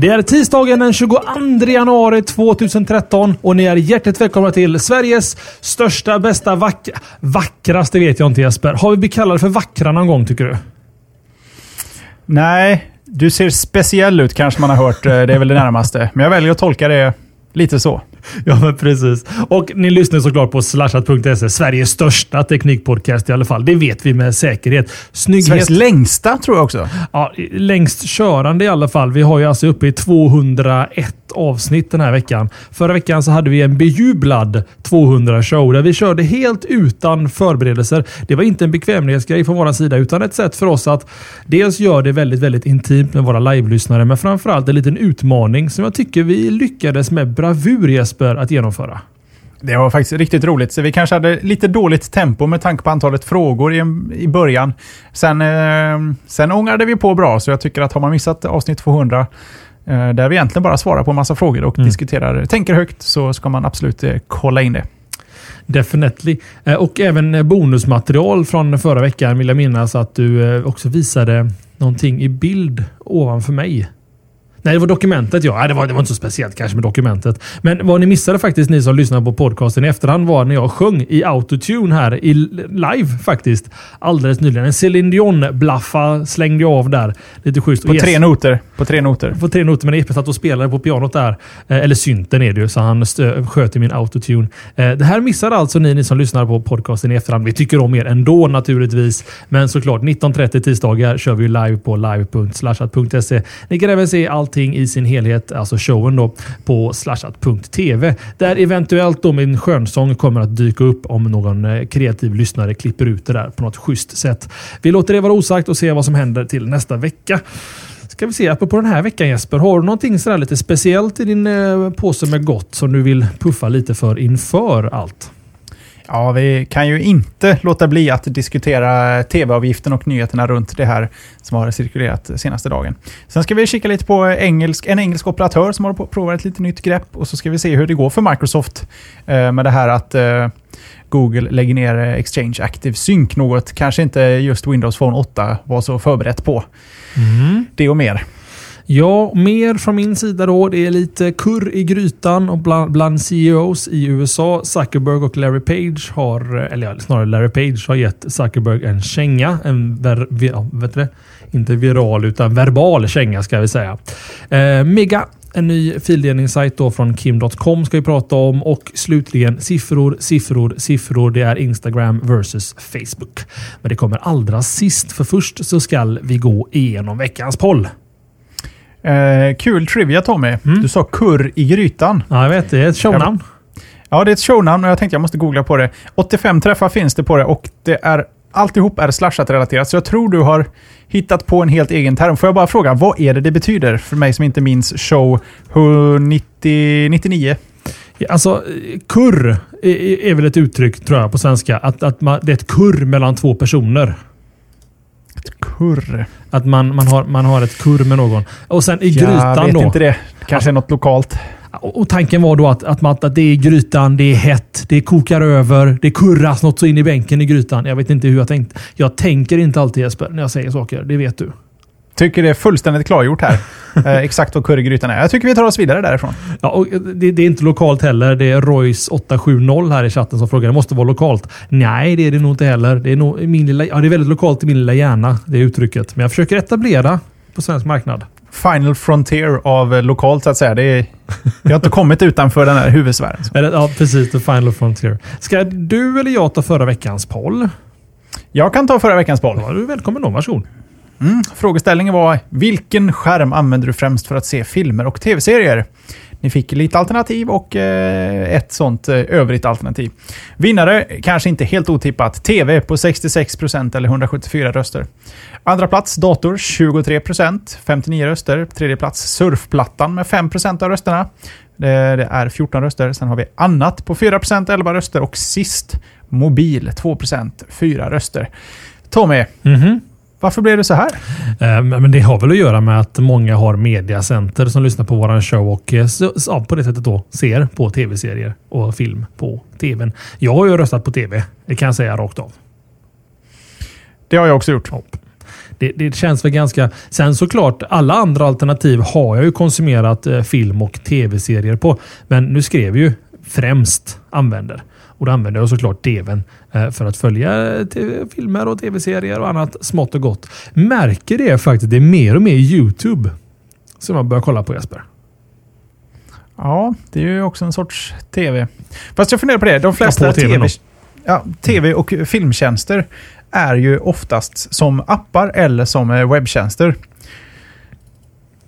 Det är tisdagen den 22 januari 2013 och ni är hjärtligt välkomna till Sveriges största, bästa, vack vackraste vet jag inte Jesper. Har vi blivit kallade för vackra någon gång tycker du? Nej, du ser speciell ut kanske man har hört. Eh, det är väl det närmaste. Men jag väljer att tolka det lite så. Ja, men precis. Och ni lyssnar såklart på slashat.se, Sveriges största teknikpodcast i alla fall. Det vet vi med säkerhet. Snygghet. Sveriges längsta tror jag också. Ja, längst körande i alla fall. Vi har ju alltså uppe i 201 avsnitt den här veckan. Förra veckan så hade vi en bejublad 200 show där vi körde helt utan förberedelser. Det var inte en bekvämlighetsgrej från vår sida utan ett sätt för oss att dels göra det väldigt, väldigt intimt med våra live-lyssnare men framförallt en liten utmaning som jag tycker vi lyckades med bravur Jesper att genomföra. Det var faktiskt riktigt roligt. Så vi kanske hade lite dåligt tempo med tanke på antalet frågor i, i början. Sen, eh, sen ångade vi på bra, så jag tycker att har man missat avsnitt 200 där vi egentligen bara svarar på en massa frågor och Mm. diskuterar, tänker högt, så ska man absolut eh, kolla in det. Definitely. Eh, Och även eh, bonusmaterial från förra veckan vill jag minnas att du eh, också visade någonting i bild ovanför mig. Nej, det var dokumentet ja. Nej, det, var, det var inte så speciellt kanske med dokumentet. Men vad ni missade faktiskt, ni som lyssnar på podcasten i efterhand, var när jag sjöng i autotune här i live faktiskt. Alldeles nyligen. En Céline Dion-blaffa slängde jag av där. Lite schysst. På yes- tre noter. På tre noter. på tre noter, men Epe satt och spelade på pianot där. Eh, eller synten är det ju, så han sköt i min autotune. Eh, det här missar alltså ni, ni som lyssnar på podcasten i efterhand. Vi tycker om er ändå naturligtvis. Men såklart, 19.30 tisdagar kör vi live på live.slashat.se. Ni kan även se allting i sin helhet, alltså showen då, på slashat.tv. Där eventuellt då min skönsång kommer att dyka upp om någon eh, kreativ lyssnare klipper ut det där på något schysst sätt. Vi låter det vara osagt och ser vad som händer till nästa vecka. Ska vi se, apropå den här veckan Jesper. Har du någonting sådär lite speciellt i din eh, påse med gott som du vill puffa lite för inför allt? Ja, vi kan ju inte låta bli att diskutera tv-avgiften och nyheterna runt det här som har cirkulerat senaste dagen. Sen ska vi kika lite på engelsk, en engelsk operatör som har provat ett lite nytt grepp och så ska vi se hur det går för Microsoft eh, med det här att eh, Google lägger ner eh, Exchange Active Sync, något kanske inte just Windows Phone 8 var så förberett på. Det och mer. Ja, mer från min sida då. Det är lite kurr i grytan och bland, bland CEOs i USA. Zuckerberg och Larry Page har, eller snarare Larry Page har gett Zuckerberg en känga. En ver, ja, vet du det? Inte viral utan verbal känga ska vi säga. Eh, Mega en ny fildelningssajt då från Kim.com ska vi prata om och slutligen siffror, siffror, siffror. Det är Instagram versus Facebook. Men det kommer allra sist för först så ska vi gå igenom veckans poll. Eh, kul trivia Tommy. Mm. Du sa kurr i grytan. Ja, jag vet. Det är ett shownamn. Ja, det är ett shownamn och jag tänkte jag måste googla på det. 85 träffar finns det på det och det är alltihop är slashat-relaterat. Så jag tror du har hittat på en helt egen term. Får jag bara fråga, vad är det det betyder för mig som inte minns show 90, 99? Ja, Alltså, kurr är, är väl ett uttryck tror jag på svenska. Att, att man, det är ett kurr mellan två personer. Ett kurr. Att man, man, har, man har ett kurr med någon. Och sen i Jag grytan vet då. inte det. Kanske är något lokalt. Och, och tanken var då att, att, man, att det är i grytan, det är hett, det kokar över, det kurras något så in i bänken i grytan. Jag vet inte hur jag tänkt. Jag tänker inte alltid Jesper när jag säger saker. Det vet du. Tycker det är fullständigt klargjort här. eh, exakt vad kurr i grytan är. Jag tycker vi tar oss vidare därifrån. Ja, och det, det är inte lokalt heller. Det är Royce870 här i chatten som frågar. Det måste vara lokalt. Nej, det är det nog inte heller. Det är, nog min lilla, ja, det är väldigt lokalt i min lilla hjärna, det uttrycket. Men jag försöker etablera på svensk marknad. Final frontier av eh, lokalt så att säga. Det, är, det har inte kommit utanför den här huvudsfären. Ja, precis. The final frontier. Ska du eller jag ta förra veckans poll? Jag kan ta förra veckans boll. Ja, du är välkommen då. Varsågod. Mm. Frågeställningen var vilken skärm använder du främst för att se filmer och tv-serier? Ni fick lite alternativ och eh, ett sånt eh, övrigt alternativ. Vinnare, kanske inte helt otippat, TV på 66 procent eller 174 röster. Andra plats dator 23 procent, 59 röster. Tredje plats surfplattan med 5 procent av rösterna. Det, det är 14 röster. Sen har vi annat på 4 procent, 11 röster och sist mobil 2 procent, 4 röster. Tommy, Mhm varför blev det så här? Eh, Men det har väl att göra med att många har mediacenter som lyssnar på våran show och eh, på det sättet då ser på tv-serier och film på tvn. Jag har ju röstat på tv. Det kan jag säga rakt av. Det har jag också gjort. Det, det känns väl ganska... Sen såklart, alla andra alternativ har jag ju konsumerat eh, film och tv-serier på. Men nu skrev ju främst använder. Och då använder jag såklart tvn eh, för att följa eh, filmer och tv-serier och annat smått och gott. Märker det faktiskt. Det är mer och mer YouTube som jag börjar kolla på Jesper. Ja, det är ju också en sorts tv. Fast jag funderar på det. De flesta TV, ja, TV och filmtjänster är ju oftast som appar eller som eh, webbtjänster.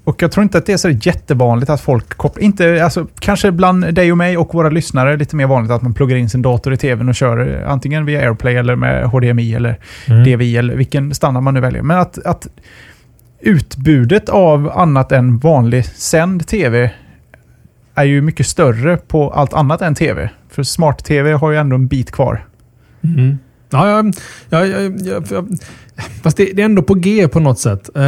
Och jag tror inte att det är så jättevanligt att folk kopplar... Inte, alltså, kanske bland dig och mig och våra lyssnare lite mer vanligt att man pluggar in sin dator i tvn och kör eh, antingen via AirPlay eller med HDMI eller Mm. DVI eller vilken standard man nu väljer. Men att, att utbudet av annat än vanlig sänd tv är ju mycket större på allt annat än tv. För smart-tv har ju ändå en bit kvar. Mm. Ja, ja, ja, ja, fast det, det är ändå på G på något sätt. Eh,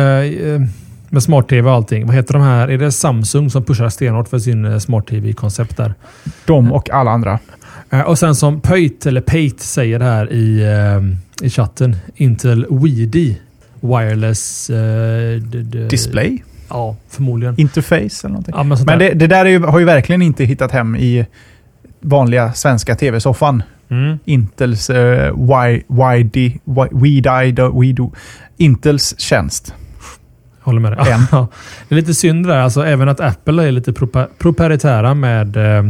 med smart-tv och allting. Vad heter de här? Är det Samsung som pushar stenhårt för sin eh, smart-tv-koncept där? De och alla andra. Eh, och sen som Pöjt, eller Pate säger här i, eh, i chatten. Intel WeD Wireless... eh, Display? Ja, förmodligen. Interface eller någonting. Ja, men Men det, det där är ju, har ju verkligen inte hittat hem i vanliga svenska tv-soffan. Mm. Intels uh, WeDi, WeDo. Intels tjänst. Håller med dig. Ja, det är lite synd där. Alltså, även att Apple är lite proprietära med eh,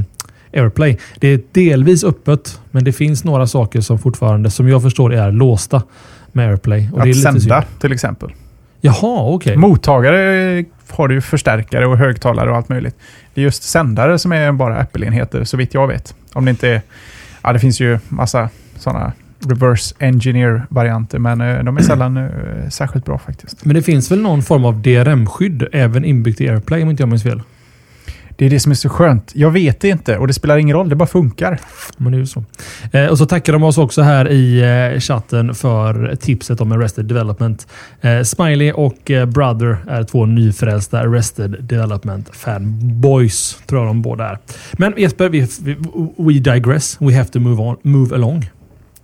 AirPlay. Det är delvis öppet, men det finns några saker som fortfarande, som jag förstår, är låsta med AirPlay. Och det är Att lite sända synd. till exempel. Jaha, okej. Mottagare har du förstärkare och högtalare och allt möjligt. Det är just sändare som är bara Apple-enheter, så vitt jag vet. Om det inte är... Ja, det finns ju massa sådana reverse engineer-varianter, men eh, de är sällan eh, särskilt bra faktiskt. Men det finns väl någon form av DRM-skydd även inbyggt i AirPlay om inte jag minns fel? Det är det som är så skönt. Jag vet det inte och det spelar ingen roll, det bara funkar. Men det är så. Eh, och så tackar de oss också här i eh, chatten för tipset om Arrested Development. Eh, Smiley och eh, Brother är två nyfrälsta Arrested Development fanboys. Tror jag de båda är. Men Jesper, vi, vi, we digress. We have to move, on, move along.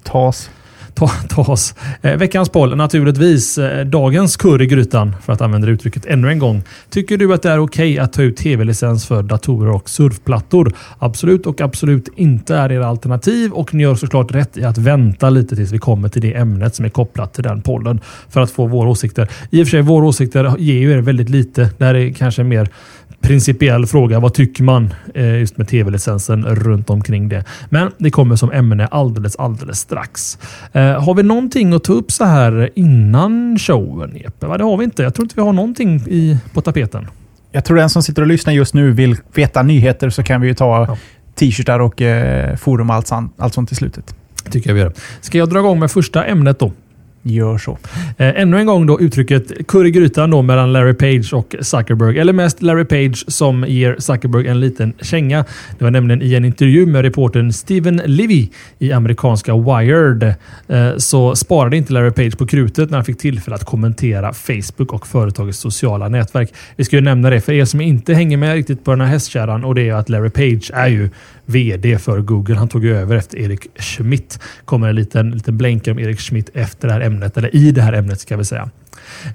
Tas. Ta, tas. Eh, veckans poll, naturligtvis eh, dagens kurr i grytan, för att använda det uttrycket ännu en gång. Tycker du att det är okej att ta ut tv-licens för datorer och surfplattor? Absolut och absolut inte är era alternativ och ni gör såklart rätt i att vänta lite tills vi kommer till det ämnet som är kopplat till den pollen. för att få våra åsikter. I och för sig, våra åsikter ger ju er väldigt lite. Det här är kanske mer principiell fråga. Vad tycker man eh, just med tv-licensen runt omkring det? Men det kommer som ämne alldeles, alldeles strax. Eh, har vi någonting att ta upp så här innan showen, Jeppe? Det har vi inte. Jag tror inte vi har någonting i, på tapeten. Jag tror den som sitter och lyssnar just nu vill veta nyheter så kan vi ju ta Ja. t-shirtar och eh, forum och allt, sånt- allt sånt i slutet. Tycker jag vi gör. Ska jag dra igång med första ämnet då? Gör så. Eh, ännu en gång då uttrycket kurr i grytan då mellan Larry Page och Zuckerberg. Eller mest Larry Page som ger Zuckerberg en liten känga. Det var nämligen i en intervju med reportern Steven Levy i amerikanska Wired. Eh, så sparade inte Larry Page på krutet när han fick tillfälle att kommentera Facebook och företagets sociala nätverk. Vi ska ju nämna det för er som inte hänger med riktigt på den här hästkärran och det är att Larry Page är ju VD för Google. Han tog ju över efter Erik Schmidt. Kommer en liten, liten blänkare om Erik Schmidt efter det här ämnet, eller i det här ämnet ska vi säga.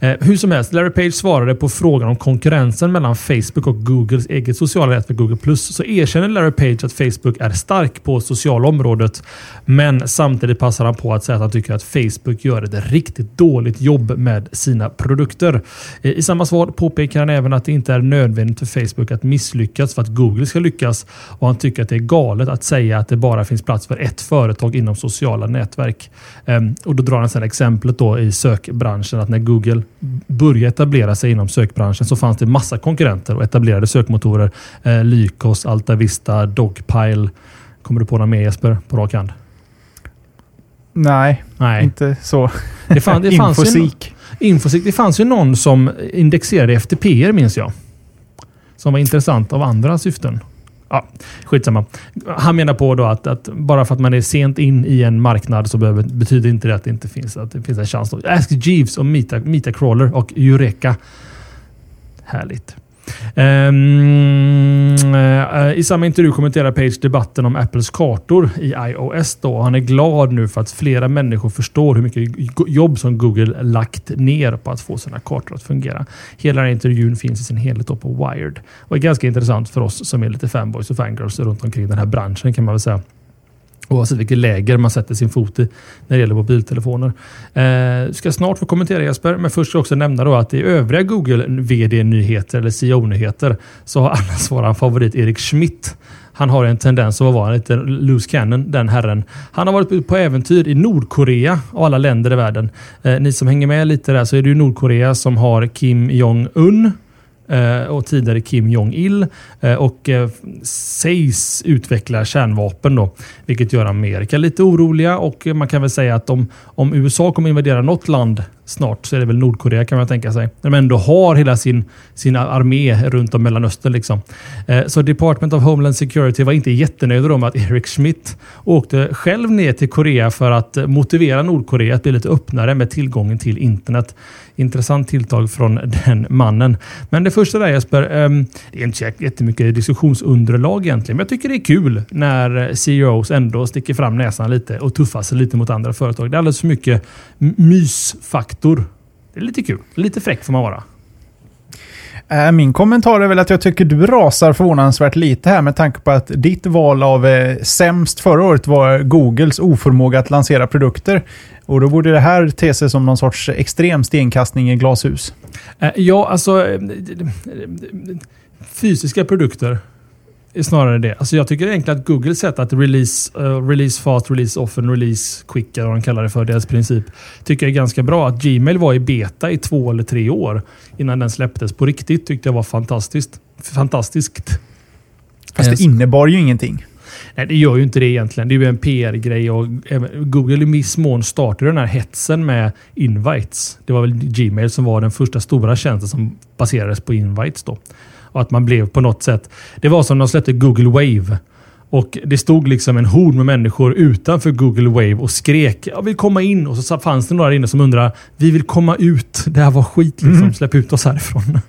Eh, hur som helst, Larry Page svarade på frågan om konkurrensen mellan Facebook och Googles eget sociala nätverk Google+. Så erkänner Larry Page att Facebook är stark på sociala området. Men samtidigt passar han på att säga att han tycker att Facebook gör ett riktigt dåligt jobb med sina produkter. Eh, I samma svar påpekar han även att det inte är nödvändigt för Facebook att misslyckas för att Google ska lyckas. Och han tycker att det är galet att säga att det bara finns plats för ett företag inom sociala nätverk. Ehm, och då drar han sedan exemplet då i sökbranschen att när Google Google började etablera sig inom sökbranschen så fanns det massa konkurrenter och etablerade sökmotorer. Eh, Lycos, Altavista, Dogpile. Kommer du på några mer Jesper på rak hand? Nej, Nej. inte så. Det, fann, det fanns ju, Infosik. Infosik. Det fanns ju någon som indexerade FTP minns jag. Som var intressant av andra syften. Ja, skitsamma. Han menar på då att, att bara för att man är sent in i en marknad så behöver, betyder inte det att det inte finns, att det finns en chans. Då. Ask Jeeves och Mita Crawler och Eureka. Härligt. Ehm, eh, I samma intervju kommenterar Page debatten om Apples kartor i iOS. Då. Han är glad nu för att flera människor förstår hur mycket jobb som Google lagt ner på att få sina kartor att fungera. Hela den här intervjun finns i sin helhet på Wired och är ganska intressant för oss som är lite fanboys och fangirls runt omkring den här branschen kan man väl säga. Oavsett vilket läger man sätter sin fot i när det gäller mobiltelefoner. Eh, ska snart få kommentera Jesper, men först ska jag också nämna då att i övriga Google VD-nyheter eller CEO-nyheter så har allas våran favorit Erik Schmidt han har en tendens att vara lite loose cannon, den herren. Han har varit på äventyr i Nordkorea och alla länder i världen. Eh, ni som hänger med lite där så är det ju Nordkorea som har Kim Jong-Un Eh, och tidigare Kim Jong-Il eh, och eh, sägs utveckla kärnvapen då, vilket gör Amerika lite oroliga. Och man kan väl säga att om, om USA kommer invadera något land snart så är det väl Nordkorea kan man tänka sig. När de ändå har hela sin, sin armé runt om Mellanöstern. Liksom. Eh, så Department of Homeland Security var inte jättenöjda med att Eric Schmidt åkte själv ner till Korea för att motivera Nordkorea att bli lite öppnare med tillgången till internet. Intressant tilltag från den mannen. Men det första där Jesper, ehm, det är inte jättemycket diskussionsunderlag egentligen. Men jag tycker det är kul när CEOs ändå sticker fram näsan lite och tuffar sig lite mot andra företag. Det är alldeles för mycket mysfaktor. Det är lite kul. Lite fräck får man vara. Äh, min kommentar är väl att jag tycker du rasar förvånansvärt lite här med tanke på att ditt val av eh, sämst förra året var Googles oförmåga att lansera produkter. Och då borde det här te sig som någon sorts extrem stenkastning i glashus. Äh, ja, alltså... Eh, fysiska produkter snarare det. Alltså jag tycker egentligen att Googles sätt att release, uh, release fast, release often, release quick, eller vad de kallar det för, deras princip, tycker jag är ganska bra. Att Gmail var i beta i två eller tre år innan den släpptes på riktigt tyckte jag var fantastiskt. Fantastiskt. Fast det innebar ju ingenting. Nej, det gör ju inte det egentligen. Det är ju en PR-grej och Google i viss mån startade den här hetsen med invites. Det var väl Gmail som var den första stora tjänsten som baserades på invites då. Och att man blev på något sätt... Det var som när de släppte Google Wave. Och Det stod liksom en hord med människor utanför Google Wave och skrek jag vill komma in. Och så fanns det några inne som undrade vi vill komma ut. Det här var skit. Liksom. Mm. Släpp ut oss härifrån.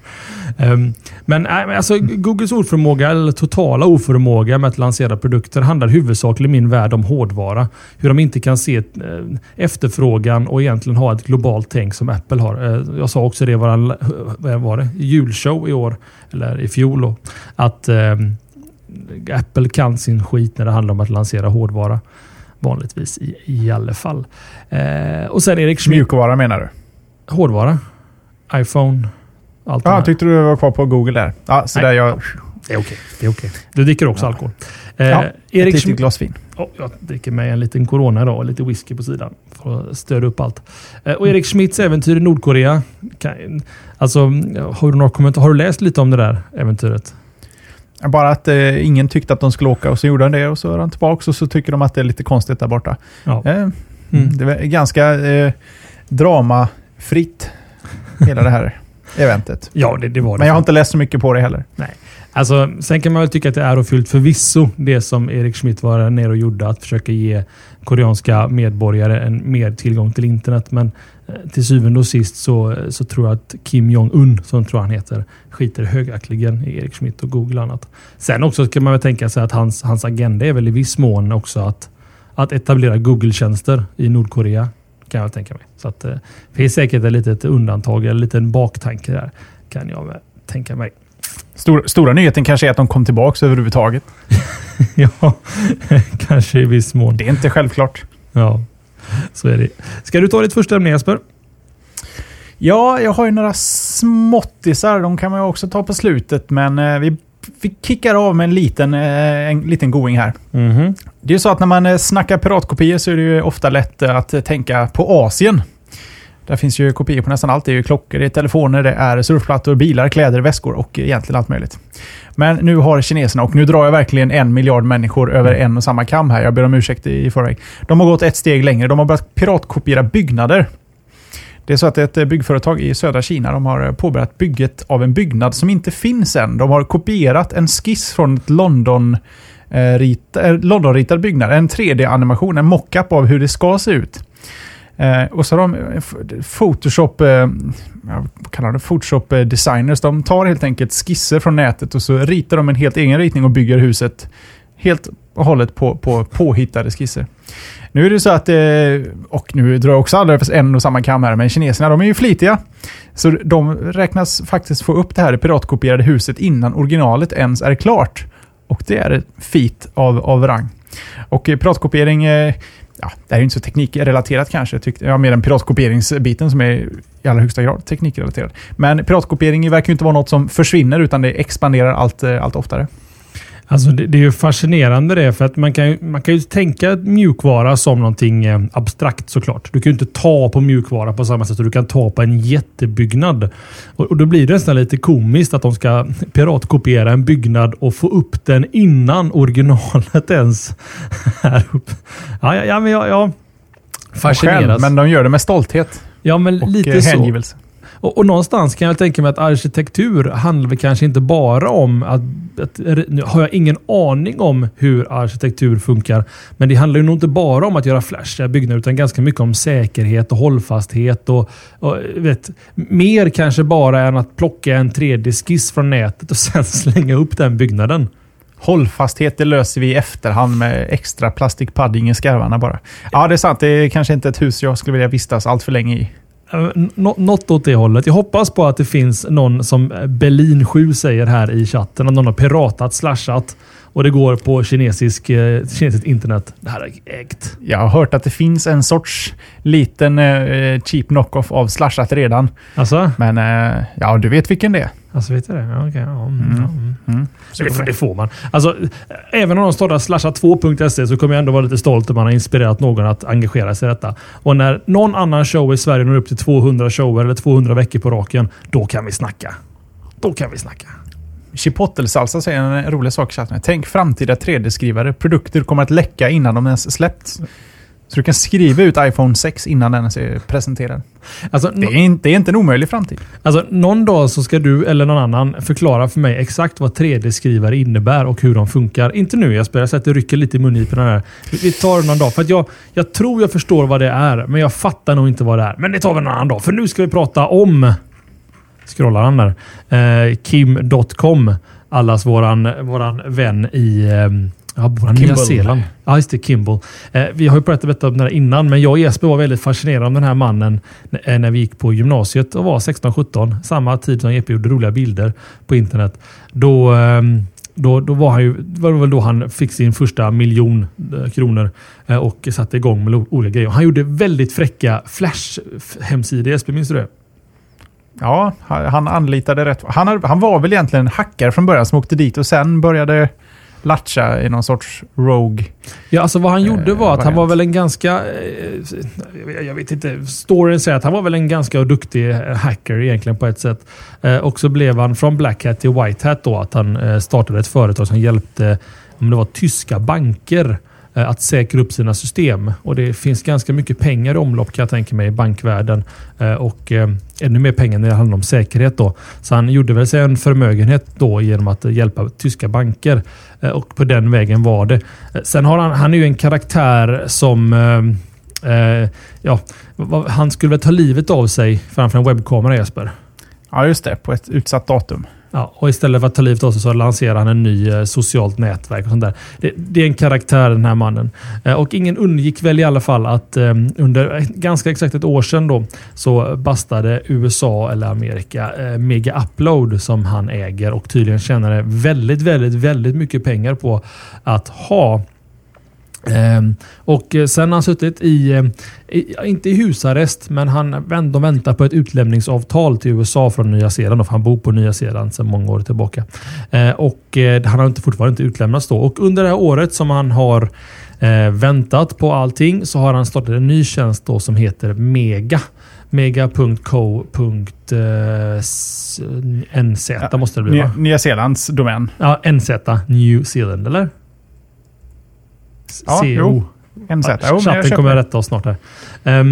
Men äh, alltså, Googles oförmåga, eller totala oförmåga med att lansera produkter handlar huvudsakligen i min värld om hårdvara. Hur de inte kan se äh, efterfrågan och egentligen ha ett globalt tänk som Apple har. Äh, jag sa också det i vår var det, julshow i år, eller i fjol. Då, att ehm, Apple kan sin skit när det handlar om att lansera hårdvara. Vanligtvis i, i alla fall. Eh, och sen Erik Schmidt. Mjukvara menar du? Hårdvara. iPhone. Allt ja, tyckte du var kvar på Google där. Ja, så Nej, där jag... Det är okej. Okay. okay. Du dricker också ja. alkohol. Eh, ja, Erik ett litet glas vin. Oh, jag dricker med en liten Corona då, och lite whisky på sidan. För att stödja upp allt. Eh, och Erik Schmidts äventyr i Nordkorea. Kan, alltså, har du, några har du läst lite om det där äventyret? Bara att eh, ingen tyckte att de skulle åka och så gjorde han det och så är han tillbaka och så tycker de att det är lite konstigt där borta. Ja. Eh, mm. Det var ganska eh, dramafritt, hela det här eventet. Ja, det, det var det. Men jag har inte läst så mycket på det heller. Nej. Alltså, sen kan man väl tycka att det är ärofyllt förvisso det som Erik Schmidt var nere och gjorde. Att försöka ge koreanska medborgare en mer tillgång till internet. Men eh, till syvende och sist så, så tror jag att Kim Jong-Un, som tror han heter, skiter högaktligen i Erik Schmidt och Google och annat. Sen också kan man väl tänka sig att hans, hans agenda är väl i viss mån också att, att etablera Google-tjänster i Nordkorea. Kan jag tänka mig. Så att, eh, det finns säkert ett litet undantag eller en liten baktanke där. Kan jag tänka mig. Stor, stora nyheten kanske är att de kom tillbaka överhuvudtaget. ja, kanske i viss mån. Det är inte självklart. Ja, så är det. Ska du ta ditt första ämne Jesper? Ja, jag har ju några småttisar. De kan man ju också ta på slutet, men eh, vi, vi kickar av med en liten, eh, en liten going här. Mm -hmm. Det är ju så att när man eh, snackar piratkopior så är det ju ofta lätt att tänka på Asien. Där finns ju kopior på nästan allt. Det är ju klockor, det är telefoner, det är surfplattor, bilar, kläder, väskor och egentligen allt möjligt. Men nu har kineserna, och nu drar jag verkligen en miljard människor över en och samma kam här. Jag ber om ursäkt i förväg. De har gått ett steg längre. De har börjat piratkopiera byggnader. Det är så att ett eh, byggföretag i södra Kina de har eh, påbörjat bygget av en byggnad som inte finns än. De har kopierat en skiss från ett London eh, Londonritad byggnad. En 3D-animation, en mockup av hur det ska se ut. Eh, och så har de Photoshop, eh, vad kallar det, Photoshop designers, De tar helt enkelt skisser från nätet och så ritar de en helt egen ritning och bygger huset helt och hållet på, på påhittade skisser. Nu är det så att, eh, och nu drar jag också alldeles en och samma kam här, men kineserna de är ju flitiga. Så de räknas faktiskt få upp det här piratkopierade huset innan originalet ens är klart. Och det är ett feat av, av rang. Och eh, piratkopiering, eh, ja, det här är inte så teknikrelaterat kanske. Tyckte jag mer än piratkopieringsbiten som är i allra högsta grad teknikrelaterad. Men piratkopiering verkar ju inte vara något som försvinner utan det expanderar allt, allt oftare. Alltså det, det, är ju fascinerande det, för att man kan, man kan ju tänka mjukvara som någonting eh, abstrakt såklart. Du kan ju inte ta på mjukvara på samma sätt som du kan ta på en jättebyggnad. Och, och då blir det nästan lite komiskt att de ska piratkopiera en byggnad och få upp den innan originalet ens är upp. Ja, ja, ja men jag, jag fascineras. men de gör det med stolthet. Ja, men och lite hängivelse. så. Och, och, någonstans kan jag tänka mig att arkitektur handlar väl kanske inte bara om att, att... Nu har jag ingen aning om hur arkitektur funkar. Men det handlar ju nog inte bara om att göra flashiga byggnader utan ganska mycket om säkerhet och hållfasthet. Och, och vet, mer kanske bara än att plocka en 3D-skiss från nätet och sen slänga upp den byggnaden. Hållfasthet det löser vi i efterhand med extra plastikpadding i skarvarna bara. Ja, det är sant. Det är kanske inte ett hus jag skulle vilja vistas allt för länge i. Eh, något åt det hållet. Jag hoppas på att det finns någon som Berlin 7 säger här i chatten. Att någon har piratat, slashat och det går på kinesisk, eh, kinesiskt internet. Det här är ägt. Jag har hört att det finns en sorts liten eh, cheap knockoff av slashat redan. Alltså? Men eh, ja, du vet vilken det är. Alltså vet jag det? Ja, okay. ja, mm, mm. Mm. mm. Det, det, får man. Alltså, även om de startar slashat2.se så kommer jag ändå vara lite stolt om man har inspirerat någon att engagera sig i detta. Och när någon annan show i Sverige når upp till 200 shower eller 200 veckor på raken, då kan vi snacka. Då kan vi snacka. Chipotle-salsa säger en rolig sak i chatten. Tänk framtida 3D-skrivare. Produkter kommer att läcka innan de ens släppts. Så du kan skriva ut iPhone 6 innan den ens är presenterad. Alltså, det, är inte, det är inte en omöjlig framtid. Alltså, någon dag så ska du eller någon annan förklara för mig exakt vad 3D-skrivare innebär och hur de funkar. Inte nu Jesper, jag sätter rycker lite i mungiporna där. Vi tar det någon dag. För att jag, jag tror jag förstår vad det är, men jag fattar nog inte vad det är. Men det tar vi någon annan dag, för nu ska vi prata om... Scrollar han där? Eh, Kim.com. Allas våran, våran vän i... Eh, Ja, på Nya Zeeland. Ja, just det. Kimball. Eh, vi har ju pratat om det här innan, men jag och Jesper var väldigt fascinerade av den här mannen eh, när vi gick på gymnasiet och var 16-17. Samma tid som Jeppe gjorde roliga bilder på internet. Då, eh, då, då var, han ju, var det väl då han fick sin första miljon eh, kronor eh, och satte igång med olika grejer. Han gjorde väldigt fräcka Flash-hemsidor. Jesper, minns du det? Ja, han anlitade rätt. Han, han var väl egentligen hackare från början som åkte dit och sen började latcha i någon sorts Rogue. Ja, alltså vad han eh, gjorde var att han var väl en ganska... Eh, jag vet inte. Storyn säger att han var väl en ganska duktig hacker egentligen på ett sätt. Eh, och så blev han från Black Hat till White Hat då att han startade ett företag som hjälpte om det var tyska banker Eh, att säkra upp sina system. Och Det finns ganska mycket pengar i omlopp kan jag tänka mig i bankvärlden. Eh, och eh, ännu mer pengar när det handlar om säkerhet. Då. Så han gjorde väl sig en förmögenhet då genom att hjälpa tyska banker. Och på den vägen var det. Sen har han, han är ju en karaktär som ja, han skulle väl ta livet av sig framför en webbkamera Jesper? Ja, just det. På ett utsatt datum. Ja, och istället för att ta livet av sig så lanserar han en ny eh, socialt nätverk. och sånt där. Det, det, är en karaktär den här mannen. Eh, och ingen undgick väl i alla fall att eh, under ganska exakt ett år sedan då, så bastade USA eller Amerika eh, Mega Upload som han äger och tydligen tjänade väldigt, väldigt, väldigt mycket pengar på att ha och eh, sen har han suttit i, eh, i, inte i husarrest, men han, de väntar på ett utlämningsavtal till USA från Nya Zeeland. För han bor på Nya Zeeland sedan många år tillbaka. Ehm, och eh, han har inte, fortfarande inte utlämnats då. Och under det här året som han har väntat på allting så har han startat en ny tjänst då som heter Mega. Mega.co.nz Ja, måste det bli va? Nya Zeelands domän. Ja, NZ. New Zealand, eller? Ja, jo. NZ. Ja, Jo, jag chatten kommer att rätta oss snart här. Eh,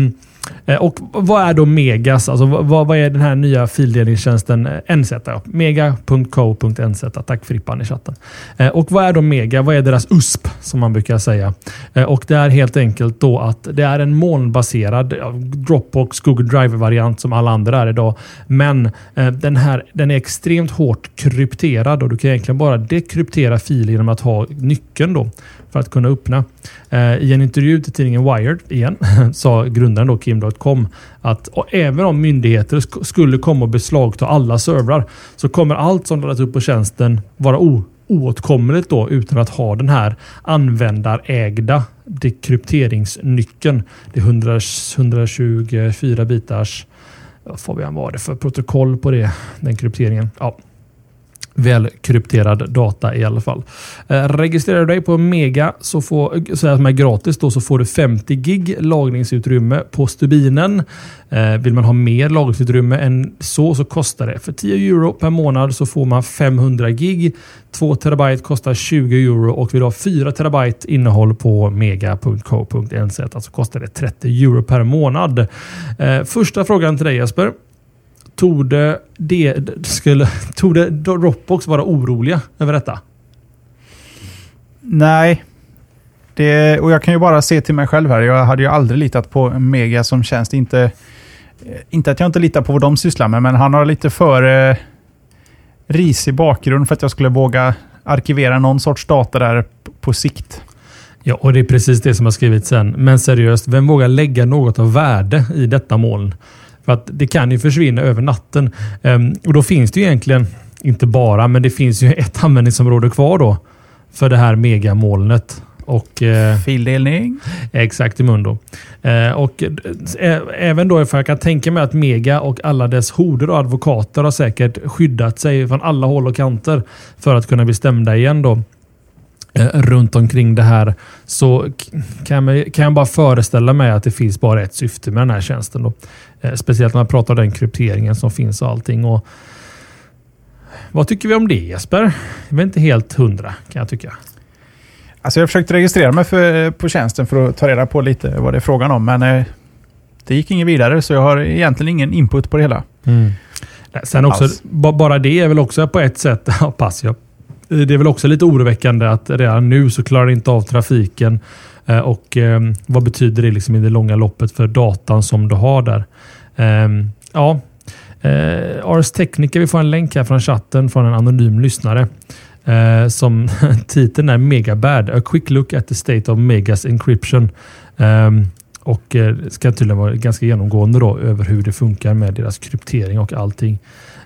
Eh, och vad är då Megas? Alltså vad, vad är den här nya fildelningstjänsten eh, NZ? Ja. Mega.co.nz. Tack Frippan i chatten. Eh, och vad är då Mega? Vad är deras USP som man brukar säga? Och det är helt enkelt då att det är en molnbaserad Dropbox Google Drive-variant som alla andra är idag. Men den här den är extremt hårt krypterad och du kan egentligen bara dekryptera filer genom att ha nyckeln då för att kunna öppna. I en intervju till tidningen Wired igen sa grundaren då Game.com att och även om myndigheter sk- skulle komma och beslagta alla servrar så kommer allt som laddas upp på tjänsten vara o- oåtkomligt då utan att ha den här användarägda dekrypteringsnyckeln. Det är 100, 124 bitars vad var det för protokoll på det, den krypteringen? Ja, Väl krypterad data i alla fall. Eh, registrerar du dig på Mega så får, eh, så här som är gratis då, så får du 50 gig lagringsutrymme på stubinen. Eh, vill man ha mer lagringsutrymme än så så kostar det. För 10 euro per månad så får man 500 gig. 2 terabyte kostar 20 euro och vill du ha 4 terabyte innehåll på mega.co.nz alltså kostar det 30 euro per månad. Eh, första frågan till dig Jesper. Torde, det, skulle, torde Dropbox vara oroliga över detta? Nej. Det, och jag kan ju bara se till mig själv här. Jag hade ju aldrig litat på Mega som tjänst. Inte, inte att jag inte litar på vad de sysslar med, men han har lite för eh, risig bakgrund för att jag skulle våga arkivera någon sorts data där på sikt. Ja, och det är precis det som har skrivits sen. Men seriöst, vem vågar lägga något av värde i detta moln? För att det kan ju försvinna över natten. Ehm, och då finns det ju egentligen, inte bara, men det finns ju ett användningsområde kvar då. För det här megamolnet. Och... Eh, Fildelning. Exakt i Mundo. Eh, och eh, även då för jag kan tänka mig att Mega och alla dess horder och advokater har säkert skyddat sig från alla håll och kanter för att kunna bli stämda igen då. Eh, runt omkring det här så kan, man, kan jag bara föreställa mig att det finns bara ett syfte med den här tjänsten. Då. Eh, speciellt när man pratar om den krypteringen som finns och allting. Och vad tycker vi om det Jesper? Jag är inte helt hundra kan jag tycka. Alltså jag försökte registrera mig för, på tjänsten för att ta reda på lite vad det är frågan om, men eh, det gick inget vidare så jag har egentligen ingen input på det hela. Nej, Sen också, Alls. ba- bara det är väl också på ett sätt, ja, pass ja. Eh, det är väl också lite oroväckande att redan nu så klarar det inte av trafiken. Eh, och ehm, vad betyder det liksom i det långa loppet för datan som du har där? Ehm, ja, eh, Ars Technica, vi får en länk här från chatten från en anonym lyssnare. Som titeln är Megabad. A quick look at the state of Megas encryption. Ehm, och ska tydligen vara ganska genomgående då över hur det funkar med deras kryptering och allting.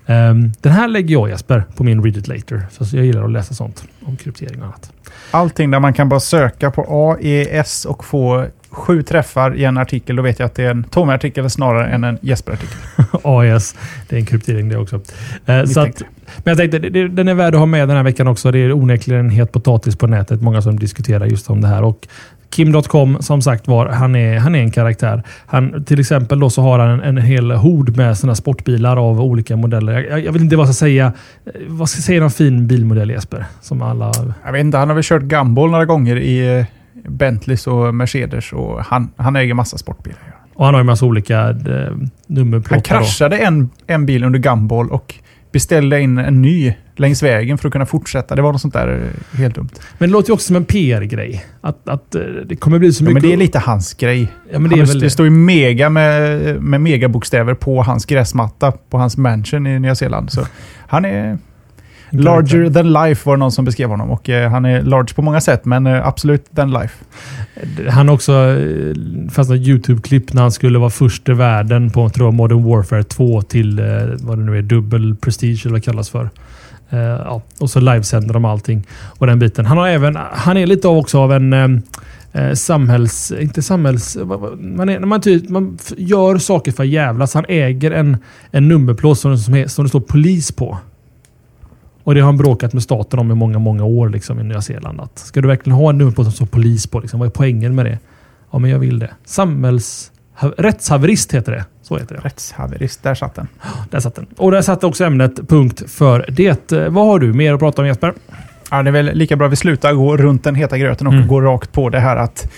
Ehm, den här lägger jag Jesper på min Read It Later. Så jag gillar att läsa sånt om kryptering och annat. Allting där man kan bara söka på AES och få sju träffar i en artikel, då vet jag att det är en Tommy-artikel snarare än en Jesper-artikel. AES, det är en kryptering det också. Eh, så att, men jag tänkte, det- det, den är värd att ha med den här veckan också. Det är onekligen en het potatis på nätet. Många som diskuterar just om det här. Och Kim.com, som sagt var, han är, han är en karaktär. Han, till exempel då så har han en, en hel hord med sina sportbilar av olika modeller. Jag, jag, vet inte vad jag ska säga. Eh, Vad ska jag säga någon fin bilmodell Jesper? Som alla... Jag vet inte, han har väl kört Gumball några gånger i eh, Bentleys och Mercedes och han, han äger massa sportbilar. Och han har ju massa olika eh, nummerplåtar. Han då. kraschade en, en bil under Gumball och beställde in en ny längs vägen för att kunna fortsätta. Det var något sånt där eh, helt dumt. Men det låter ju också som en PR-grej. Att, att eh, det kommer bli så Ja, mycket... men det är lite hans grej. Ja, men det Han, det, det står ju mega med, med megabokstäver på hans gräsmatta på hans mansion i Nya Zeeland. Så han är larger than life var det någon som beskrev honom. Och eh, han är large på många sätt, men eh, absolut than life. Han också eh, fast ett YouTube-klipp när han skulle vara först i världen på tror jag, Modern Warfare 2 till vad det nu är, dubbel prestige eller vad det kallas för. Ja, och så livesänder de allting och den biten. Han har även, han är lite av också av en eh, samhälls... Inte samhälls... Man, är, man, typ, man gör saker för att jävlas. Han äger en, en nummerplåt som, som, är, som det står polis på. Och det har han bråkat med staten om i många, många år liksom, i Nya Zeeland. Att, ska du verkligen ha en nummerplåt som står polis på? Liksom? Vad är poängen med det? Ja, men jag vill det. Samhälls... ha- Rättshaverist heter det. Så heter det. Rättshaverist, där satt den. Där satt den. Och där satt också ämnet punkt för det. Eh, Vad har du mer att prata om Jesper? Ja, det är väl lika bra att vi slutar gå runt den heta gröten och Mm. går rakt på det här att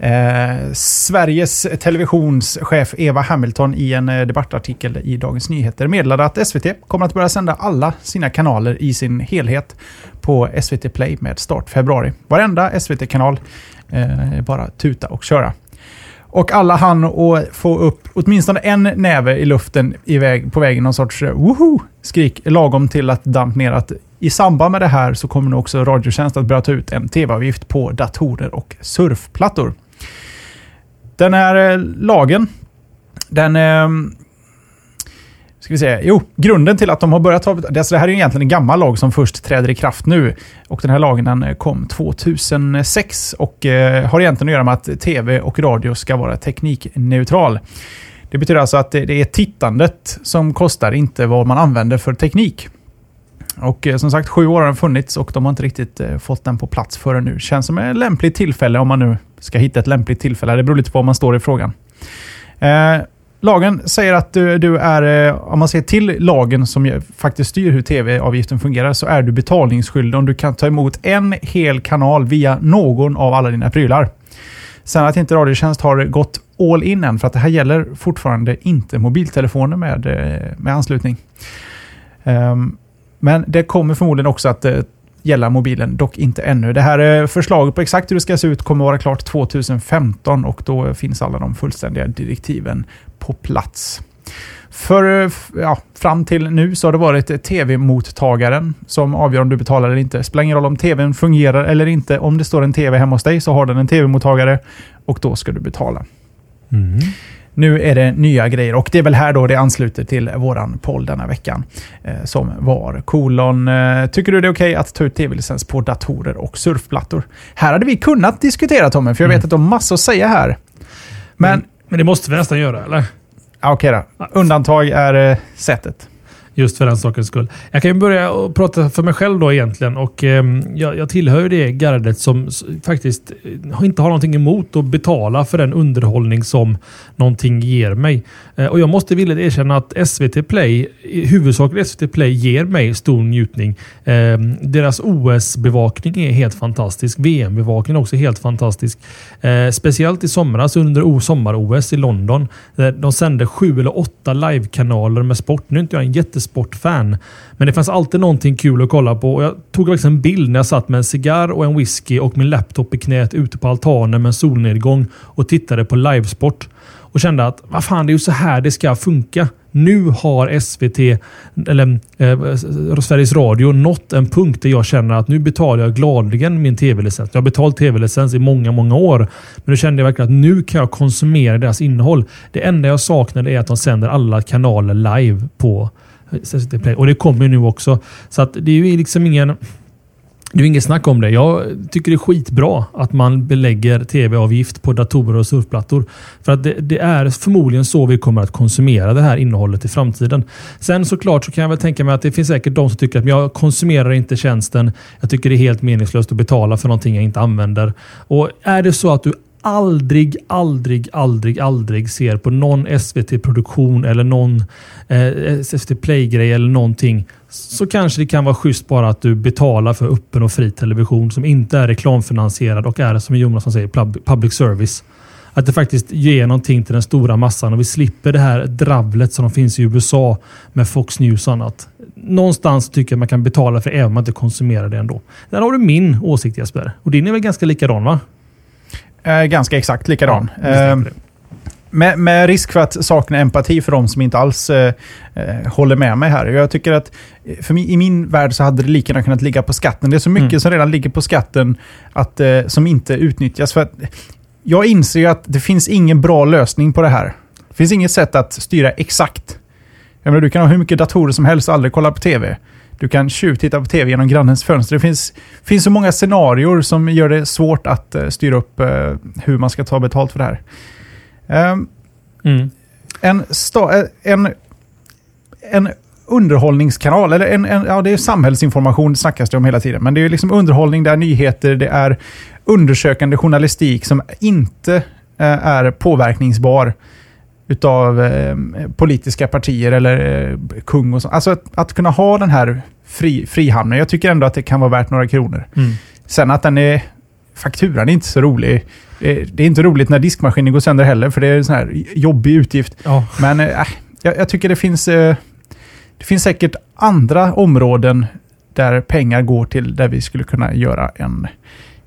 eh, Sveriges televisionschef Eva Hamilton i en eh, debattartikel i Dagens Nyheter meddelade att SVT kommer att börja sända alla sina kanaler i sin helhet på SVT Play med start februari. Varenda SVT-kanal eh, bara tuta och köra. Och alla han och få upp åtminstone en näve i luften i väg, på vägen, någon sorts eh, woho skrik lagom till att damp ner att i samband med det här så kommer nu också Radiotjänst att börja ta ut en tv-avgift på datorer och surfplattor. Den här eh, lagen, den... Ehm, ska vi se. Jo, grunden till att de har börjat. Alltså det här är ju egentligen en gammal lag som först träder i kraft nu. Och den här lagen den eh, kom 2006 och eh, har egentligen att göra med att tv och radio ska vara teknikneutral. Det betyder alltså att det är tittandet som kostar, inte vad man använder för teknik. Och eh, som sagt, sju år har den funnits och de har inte riktigt eh, fått den på plats förrän nu. Känns som ett lämpligt tillfälle om man nu ska hitta ett lämpligt tillfälle. Det beror lite på var man står i frågan. Eh, lagen säger att du, du är, eh, om man ser till lagen som faktiskt styr hur tv-avgiften fungerar, så är du betalningsskyldig om du kan ta emot en hel kanal via någon av alla dina prylar. Sen att inte Radiotjänst har gått all in än, för att det här gäller fortfarande inte mobiltelefoner med, eh, med anslutning. Ehm, men det kommer förmodligen också att eh, gälla mobilen, dock inte ännu. Det här eh, förslaget på exakt hur det ska se ut kommer vara klart 2015 och då finns alla de fullständiga direktiven på plats. För, eh, ja, fram till nu så har det varit eh, tv-mottagaren som avgör om du betalar eller inte. Spelar ingen roll om tvn fungerar eller inte. Om det står en tv hemma hos dig så har den en tv-mottagare och då ska du betala. Mm. Nu är det nya grejer och det är väl här då det ansluter till våran poll denna veckan. Eh, som var kolon. Eh, tycker du det är okej att ta ut tv-licens på datorer och surfplattor? Här hade vi kunnat diskutera Tommy, för jag vet Mm. att de har massor att säga här. Men, Men det måste vi nästan göra, eller? okej då. Undantag är eh, sättet. Just för den sakens skull. Jag kan ju börja och prata för mig själv då egentligen. Och, eh, jag, jag tillhör ju det gardet som faktiskt eh, inte har någonting emot att betala för den underhållning som någonting ger mig. Eh, och jag måste villigt erkänna att SVT Play, huvudsakligen SVT Play, ger mig stor njutning. Eh, deras OS-bevakning är helt fantastisk. VM-bevakningen är också helt fantastisk. Eh, speciellt i somras under sommar-OS i London. Där de sände sju eller åtta livekanaler med sport. Nu är inte jag en jättesportfan, men det fanns alltid någonting kul att kolla på. Och jag tog faktiskt en bild när jag satt med en cigarr och en whisky och min laptop i knät ute på altanen med en solnedgång och tittade på livesport. Och kände att vad fan, det är ju så här det ska funka. Nu har SVT, eller eh, Sveriges Radio, nått en punkt där jag känner att nu betalar jag gladeligen min tv-licens. Jag har betalat tv-licens i många, många år. Men nu kände jag verkligen att nu kan jag konsumera deras innehåll. Det enda jag saknade är att de sänder alla kanaler live på Play. Och det kommer ju nu också. Så att det är ju liksom ingen... Det är ju inget snack om det. Jag tycker det är skitbra att man belägger tv-avgift på datorer och surfplattor. För att det, det är förmodligen så vi kommer att konsumera det här innehållet i framtiden. Sen såklart så kan jag väl tänka mig att det finns säkert de som tycker att jag konsumerar inte tjänsten. Jag tycker det är helt meningslöst att betala för någonting jag inte använder. Och är det så att du aldrig, aldrig, aldrig, aldrig ser på någon SVT-produktion eller någon eh, SVT Play-grej eller någonting så kanske det kan vara schysst bara att du betalar för öppen och fri television som inte är reklamfinansierad och är som Jonasson säger public service. Att det faktiskt ger någonting till den stora massan och vi slipper det här dravlet som finns i USA med Fox News och annat. Någonstans tycker jag man kan betala för det även om man inte konsumerar det ändå. Där har du min åsikt Jesper. Och din är väl ganska likadan va? Eh, ganska exakt likadan. Ja, Eh. Med, med risk för att sakna empati för de som inte alls eh, eh, håller med mig här. Jag tycker att för mi, i min värld så hade det lika gärna kunnat ligga på skatten. Det är så mycket Mm. som redan ligger på skatten att, eh, som inte utnyttjas. För jag inser ju att det finns ingen bra lösning på det här. Det finns inget sätt att styra exakt. Jag menar, du kan ha hur mycket datorer som helst och aldrig kolla på tv. Du kan tjuvtitta på tv genom grannens fönster. Det finns, finns så många scenarier som gör det svårt att eh, styra upp eh, hur man ska ta betalt för det här. Ehm, Mm. en, sta, eh, en, en underhållningskanal, eller en, en, ja, det är samhällsinformation snackas det om hela tiden, men det är liksom underhållning, det är nyheter, det är undersökande journalistik som inte eh, är påverkningsbar. Utav eh, politiska partier eller eh, kung och så. Alltså att, att kunna ha den här fri, frihamnen. Jag tycker ändå att det kan vara värt några kronor. Mm. Sen att den är... Fakturan är inte så rolig. Eh, Det är inte roligt när diskmaskinen går sönder heller, för det är en sån här jobbig utgift. Ja. Men äh, jag, jag tycker det finns... Eh, det finns säkert andra områden där pengar går till där vi skulle kunna göra en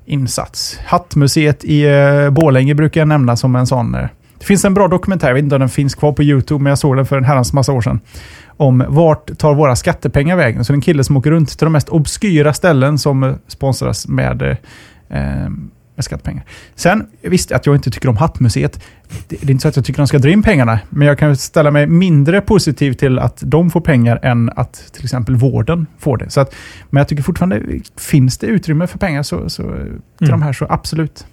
insats. Hattmuseet i eh, Borlänge brukar jag nämna som en sån... Det finns en bra dokumentär, jag vet inte om den finns kvar på YouTube, men jag såg den för en herrans massa år sedan. Om vart tar våra skattepengar vägen? Så det är en kille som åker runt till de mest obskyra ställen som sponsras med, eh, med skattepengar. Sen, visst att jag inte tycker om Hattmuseet. Det, det är inte så att jag tycker de ska dra in pengarna, men jag kan ställa mig mindre positiv till att de får pengar än att till exempel vården får det. Så att, men jag tycker fortfarande, finns det utrymme för pengar så, så till de här så absolut.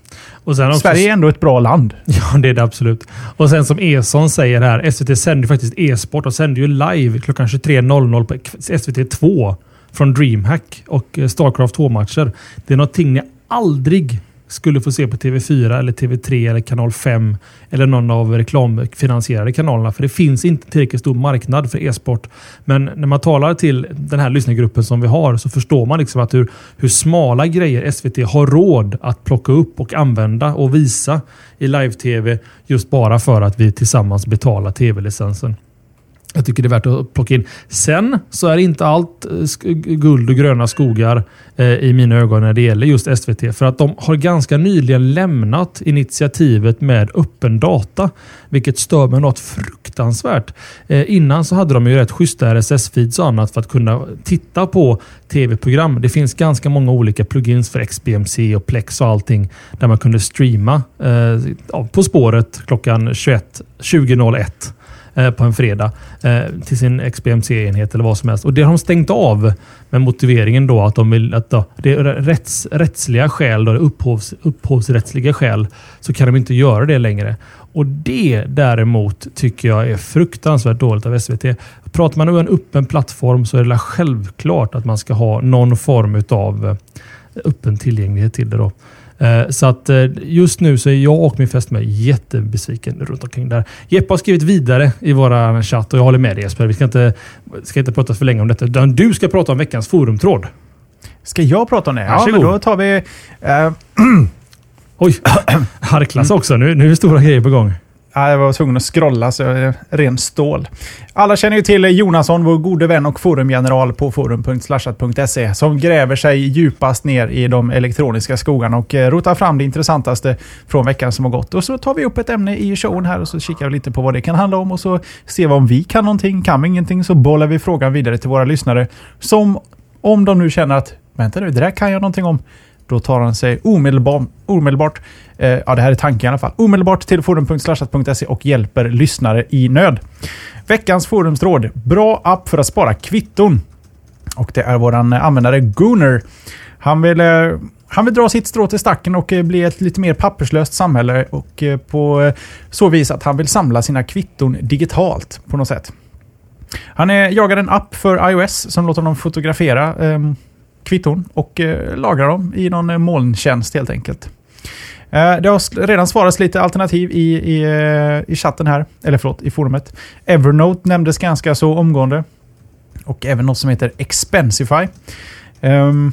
Också, Sverige är ändå ett bra land. Ja, det är det absolut. Och sen som Eson säger här, SVT sänder faktiskt e-sport och sänder ju live klockan 23.00 på SVT2 från DreamHack och eh, Starcraft 2-matcher. Det är någonting ni aldrig skulle få se på TV4 eller TV3 eller kanal 5 eller någon av reklamfinansierade kanalerna. För det finns inte tillräckligt stor marknad för e-sport. Men när man talar till den här lyssnargruppen som vi har så förstår man liksom att hur, hur smala grejer SVT har råd att plocka upp och använda och visa i live-tv just bara för att vi tillsammans betalar tv-licensen. Jag tycker det är värt att plocka in. Sen så är inte allt eh, guld och gröna skogar eh, i mina ögon när det gäller just SVT. För att de har ganska nyligen lämnat initiativet med öppen data. Vilket stör mig något fruktansvärt. Eh, innan så hade de ju rätt schyssta RSS-feeds och annat för att kunna titta på tv-program. Det finns ganska många olika plugins för XBMC och Plex och allting. Där man kunde streama eh, På spåret klockan 21 20.01 Eh, på en fredag eh, till sin XBMC-enhet eller vad som helst. Och det har de stängt av med motiveringen då att de vill att då, det är rätts, rättsliga skäl, då, upphovs, upphovsrättsliga skäl, så kan de inte göra det längre. Och det däremot tycker jag är fruktansvärt dåligt av SVT. Pratar man om en öppen plattform så är det självklart att man ska ha någon form av eh, öppen tillgänglighet till det. då. Eh, Så att eh, just nu så är jag och min fästmö jättebesviken runt omkring där. Jeppe har skrivit vidare i våra chatt och jag håller med dig Jesper. Vi ska inte, ska inte prata för länge om detta. utan Du ska prata om veckans forumtråd. Ska jag prata om det? Ja, Varsågod. men då tar vi... Eh, Oj, harklas också. Nu, nu är stora grejer på gång. Jag var tvungen att scrolla, så jag är ren stål. Alla känner ju till Jonasson, vår gode vän och forumgeneral på forum.slashat.se, som gräver sig djupast ner i de elektroniska skogarna och eh, rotar fram det intressantaste från veckan som har gått. Och så tar vi upp ett ämne i showen här och så kikar vi lite på vad det kan handla om och så ser vi om vi kan någonting. Kan vi ingenting så bollar vi frågan vidare till våra lyssnare. Som om de nu känner att vänta nu, det där kan jag någonting om. Då tar han sig omedelbart, omedelbart eh, ja det här är tanken i alla fall, omedelbart till forum.slashat.se och hjälper lyssnare i nöd. Veckans forumsråd. Bra app för att spara kvitton. Och det är våran eh, användare Gunnar. Han vill, eh, han vill dra sitt strå till stacken och eh, bli ett lite mer papperslöst samhälle och på så vis att han vill samla sina kvitton digitalt på något sätt. Han är, jagar en app för iOS som låter honom fotografera ehm, kvitton och lagrar lagra dem i någon eh, molntjänst helt enkelt. Eh, det har redan svarats lite alternativ i, i, i chatten här, eller förlåt, i forumet. Evernote nämndes ganska så omgående. Och även något som heter Expensify. Ehm,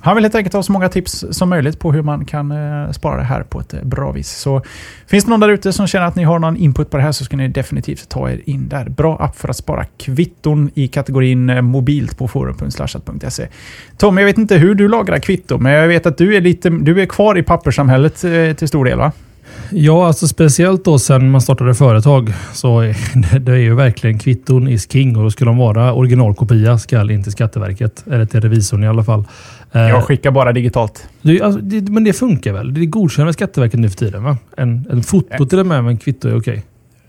han vill helt enkelt ha så många tips som möjligt på hur man kan eh, spara det här på ett eh, bra vis. Så finns det någon där ute som känner att ni har någon input på det här så ska ni definitivt ta er in där. Bra app för att spara kvitton i kategorin eh, mobilt på forum.slashat.se. Tom, jag vet inte hur du lagrar kvitton, men jag vet att du är, lite, du är kvar i papperssamhället till stor del va? Ja, alltså speciellt då sen man startade företag så är det är ju verkligen kvitton is king och då skulle de vara originalkopia ska in till Skatteverket. Eller till revisorn i alla fall. Eh, Jag skickar bara digitalt. det, alltså, det, men det funkar väl? Det med Skatteverket nu för tiden va? En, en foto till och med, men kvitto är okej.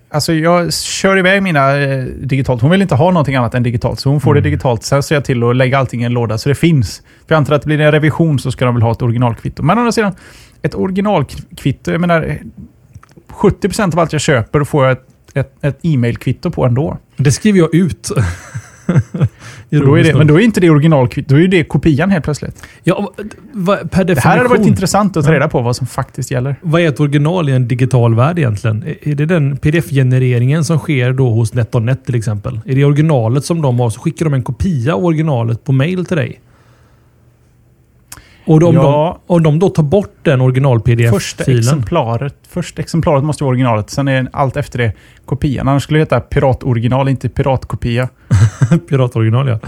Alltså jag kör iväg mina eh, digitalt. Hon vill inte ha någonting annat än digitalt, så hon får Mm. det digitalt. Sen ser jag till att lägga allting i en låda så det finns. För jag antar att blir det en revision så ska de väl ha ett originalkvitto. Men å andra sidan, ett originalkvitto, jag menar, eh, 70% av allt jag köper får jag ett, ett, ett e-mailkvitto på ändå. Det skriver jag ut. då det, men då är inte det originalkvitto, då är det kopian helt plötsligt. Ja, per Det här hade varit intressant att ta reda på vad som faktiskt gäller. Vad är ett original i en digital värld egentligen? Är- Är det den pdf-genereringen som sker då hos NetOnNet till exempel? Är det originalet som de har så skickar de en kopia av originalet på mail till dig? Och om, Ja. de, om de då tar bort den Första original-pdf-filen. exemplaret, första exemplaret måste vara originalet, sen är allt efter det kopian. Annars skulle det heta piratoriginal, inte piratkopia. Piratoriginal ja.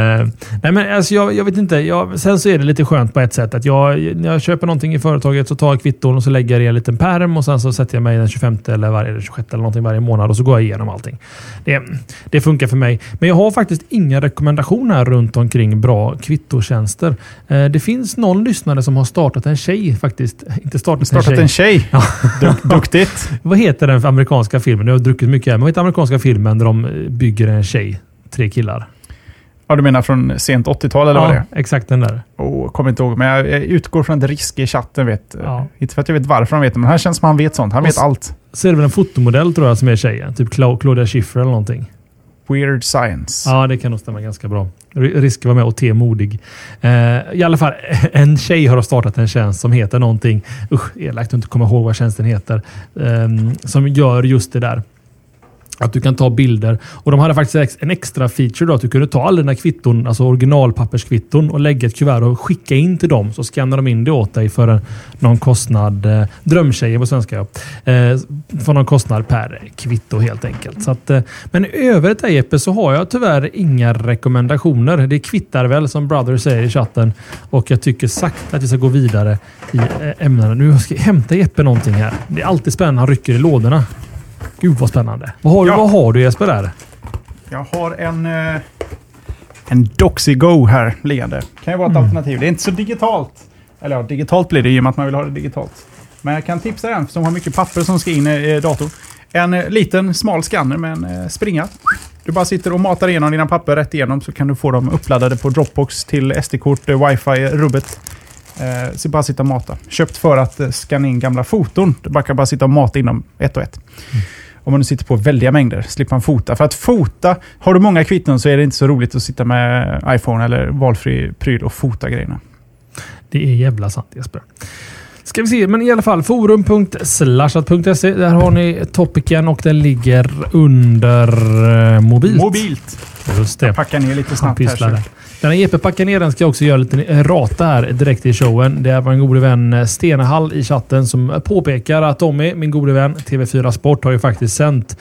Eh, nej men alltså jag, jag vet inte. Jag, sen så är det lite skönt på ett sätt att jag, när jag köper någonting i företaget så tar jag kvitton och så lägger jag det i en liten pärm och sen så sätter jag mig den 25 eller varje, eller 26 eller någonting varje månad och så går jag igenom allting. Det, det funkar för mig. Men jag har faktiskt inga rekommendationer runt omkring bra kvittotjänster. Eh, det finns någon lyssnare som har startat en tjej faktiskt. Inte startat, Startat en tjej. en tjej. Duktigt. Vad heter den amerikanska filmen? Jag har druckit mycket här. Men vad heter den amerikanska filmen där de bygger en tjej? Tre killar. Ja, du menar från sent 80-tal eller vad det är? exakt den där. Oh, kommer inte ihåg, men jag, utgår från att Riske i chatten vet. Ja. Inte för att jag vet varför han vet det, men han känns som han vet sånt. Han vet allt. Så är det väl en fotomodell tror jag som är tjejen. Typ Cla- Claudia Schiffer eller någonting. Weird science. Ja, det kan nog stämma ganska bra. R- Risk var med och te modig. Eh, I alla fall, en tjej har startat en tjänst som heter någonting. Usch, elakt att inte komma ihåg vad tjänsten heter. ehm, som gör just det där. Att du kan ta bilder. Och de hade faktiskt en extra feature då. Att du kunde ta alla dina kvitton, alltså originalpapperskvitton och lägga ett kuvert och skicka in till dem. Så skannar de in det åt dig för en, någon kostnad. Eh, drömtjejen på svenska ja. Eh, för någon kostnad per kvitto helt enkelt. Så att, eh, men i övrigt där Jeppe så har jag tyvärr inga rekommendationer. Det kvittar väl som Brother säger i chatten. Och jag tycker sakta att vi ska gå vidare i eh, ämnena. Nu ska jag hämta Jeppe någonting här. Det är alltid spännande. Han rycker i lådorna. Gud vad spännande. Vad har, du, Ja. vad har du Jesper där? Jag har en, eh, en Doxigo här liggande. Kan ju vara ett Mm. alternativ. Det är inte så digitalt. Eller ja, digitalt blir det i och med att man vill ha det digitalt. Men jag kan tipsa en som har mycket papper som ska in i datorn. En eh, liten smal skanner med en eh, springa. Du bara sitter och matar igenom dina papper rätt igenom så kan du få dem uppladdade på Dropbox till SD-kort, eh, wifi, rubbet. Eh, så bara sitta och mata. Köpt för att scanna in gamla foton. Du bara kan bara sitta och mata inom ett och ett. Om man nu sitter på väldiga mängder, slipper man fota. För att fota, har du många kvitton så är det inte så roligt att sitta med iPhone eller valfri pryl och fota grejerna. Det är jävla sant Jesper. Ska vi se, men i alla fall forum.slashat.se. Där har ni topicen och den ligger under eh, mobilt. Mobilt. Just det. Packa ner lite snabbt här. Den här Jeppe packar ner den ska jag också göra lite rata här direkt i showen. Det är vår gode vän eh, Stenehall i chatten som påpekar att Tommy, min gode vän, TV4 Sport har ju faktiskt sänt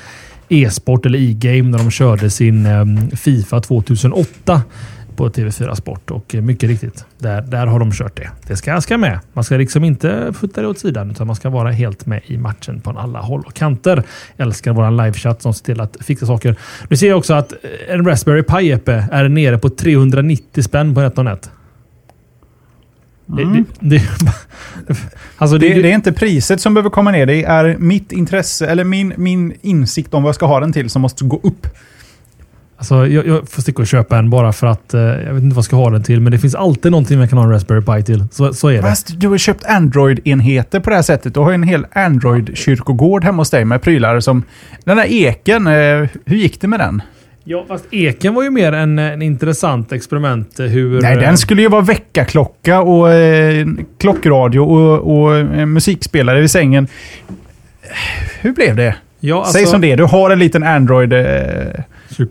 e-sport eller e-game när de körde sin eh, Fifa 2008 på TV4 Sport och eh, mycket riktigt, där, där har de kört det. Det ska, ska med. Man ska liksom inte putta det åt sidan utan man ska vara helt med i matchen på alla håll och kanter. Jag älskar våran livechatt som ser till att fixa saker. Nu ser jag också att eh, en Raspberry Pi Jeppe är nere på 390 spänn på NetOnNet. Det, Mm. det, det, alltså Det, det är inte priset som behöver komma ner, det är mitt intresse, eller min, min insikt om vad jag ska ha den till som måste gå upp. Alltså, jag, jag får sticka och köpa en bara för att eh, jag vet inte vad jag ska ha den till. Men det finns alltid någonting man kan ha en Raspberry Pi till. Så, så är det. Fast du har köpt Android-enheter på det här sättet. Du har ju en hel Android-kyrkogård hemma hos dig med prylar som... Den där eken, eh, hur gick det med den? Ja, fast eken var ju mer en, en intressant experiment. eh, Hur, Nej, eh, den skulle ju vara väckarklocka och eh, klockradio och, och eh, musikspelare vid sängen. Hur blev det? ja, alltså, Säg som det du har en liten Android.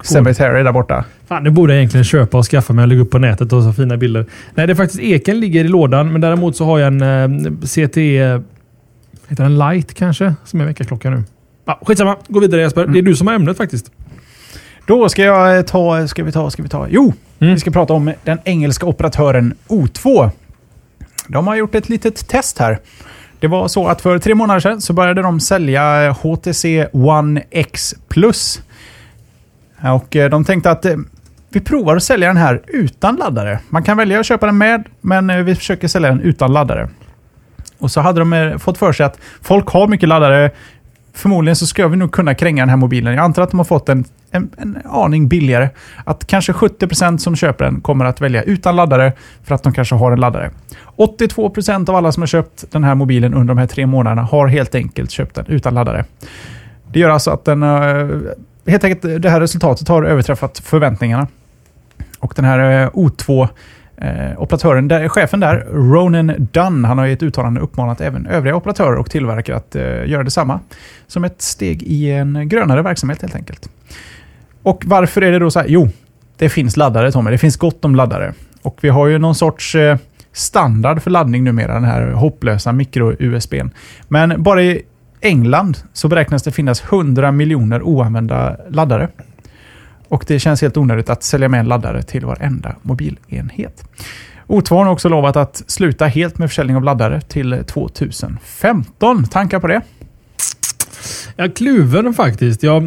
Cemetery där borta. Fan, nu borde jag egentligen köpa och skaffa mig och lägga upp på nätet och så fina bilder. Nej, det är faktiskt eken ligger i lådan, men däremot så har jag en eh, CTE... Heter den Light kanske? Som är väckarklocka nu. Ja, skitsamma, gå vidare Jesper. Det är du som har ämnet faktiskt. Då ska jag eh, ta, ska vi ta, ska vi ta? Jo, Mm. vi ska prata om den engelska operatören O2. De har gjort ett litet test här. Det var så att för tre månader sedan så började de sälja HTC One X Plus. Eh, och eh, de tänkte att eh, vi provar att sälja den här utan laddare. Man kan välja att köpa den med, men vi försöker sälja den utan laddare. Och så hade de fått för sig att folk har mycket laddare. Förmodligen så ska vi nog kunna kränga den här mobilen. Jag antar att de har fått en, en, en aning billigare. Att kanske 70% som köper den kommer att välja utan laddare för att de kanske har en laddare. 82% av alla som har köpt den här mobilen under de här tre månaderna har helt enkelt köpt den utan laddare. Det gör alltså att den helt enkelt, eh, det här resultatet har överträffat förväntningarna. Och den här eh, O2 Eh, operatören, där, chefen där, Ronan Dunn, han har i ett uttalande uppmanat även övriga operatörer och tillverkare att eh, göra detsamma. Som ett steg i en grönare verksamhet helt enkelt. Och varför är det då så här? Jo, det finns laddare Tommy. Det finns gott om laddare. Och vi har ju någon sorts eh, standard för laddning numera, den här hopplösa mikro-USB. Men bara i England så beräknas det finnas 100 miljoner oanvända laddare. Och det känns helt onödigt att sälja med en laddare till varenda mobilenhet. O2 har också lovat att sluta helt med försäljning av laddare till 2015. Tankar på det? Ja, kluven faktiskt. Ja,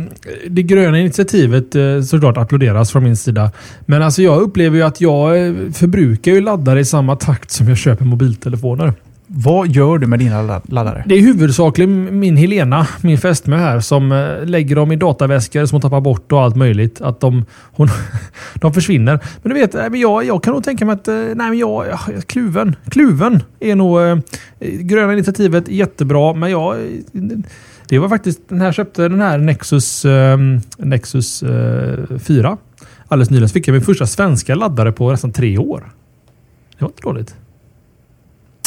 det gröna initiativet eh, såklart applåderas från min sida. Men alltså jag upplever ju att jag eh, förbrukar ju laddare i samma takt som jag köper mobiltelefoner. Vad gör du med dina laddare? Det är huvudsakligen min Helena, min fästmö här, som eh, lägger dem i dataväskor som hon tappar bort och allt möjligt. Att de, hon, de försvinner. Men du vet, eh, jag, jag kan nog tänka mig att eh, nej, men jag, kluven, kluven är nog gröna initiativet jättebra. Men jag det var faktiskt den här köpte den här Nexus, ehm, Nexus 4 alldeles nyligen. Så fick jag min första svenska laddare på nästan tre år. Det var inte dåligt.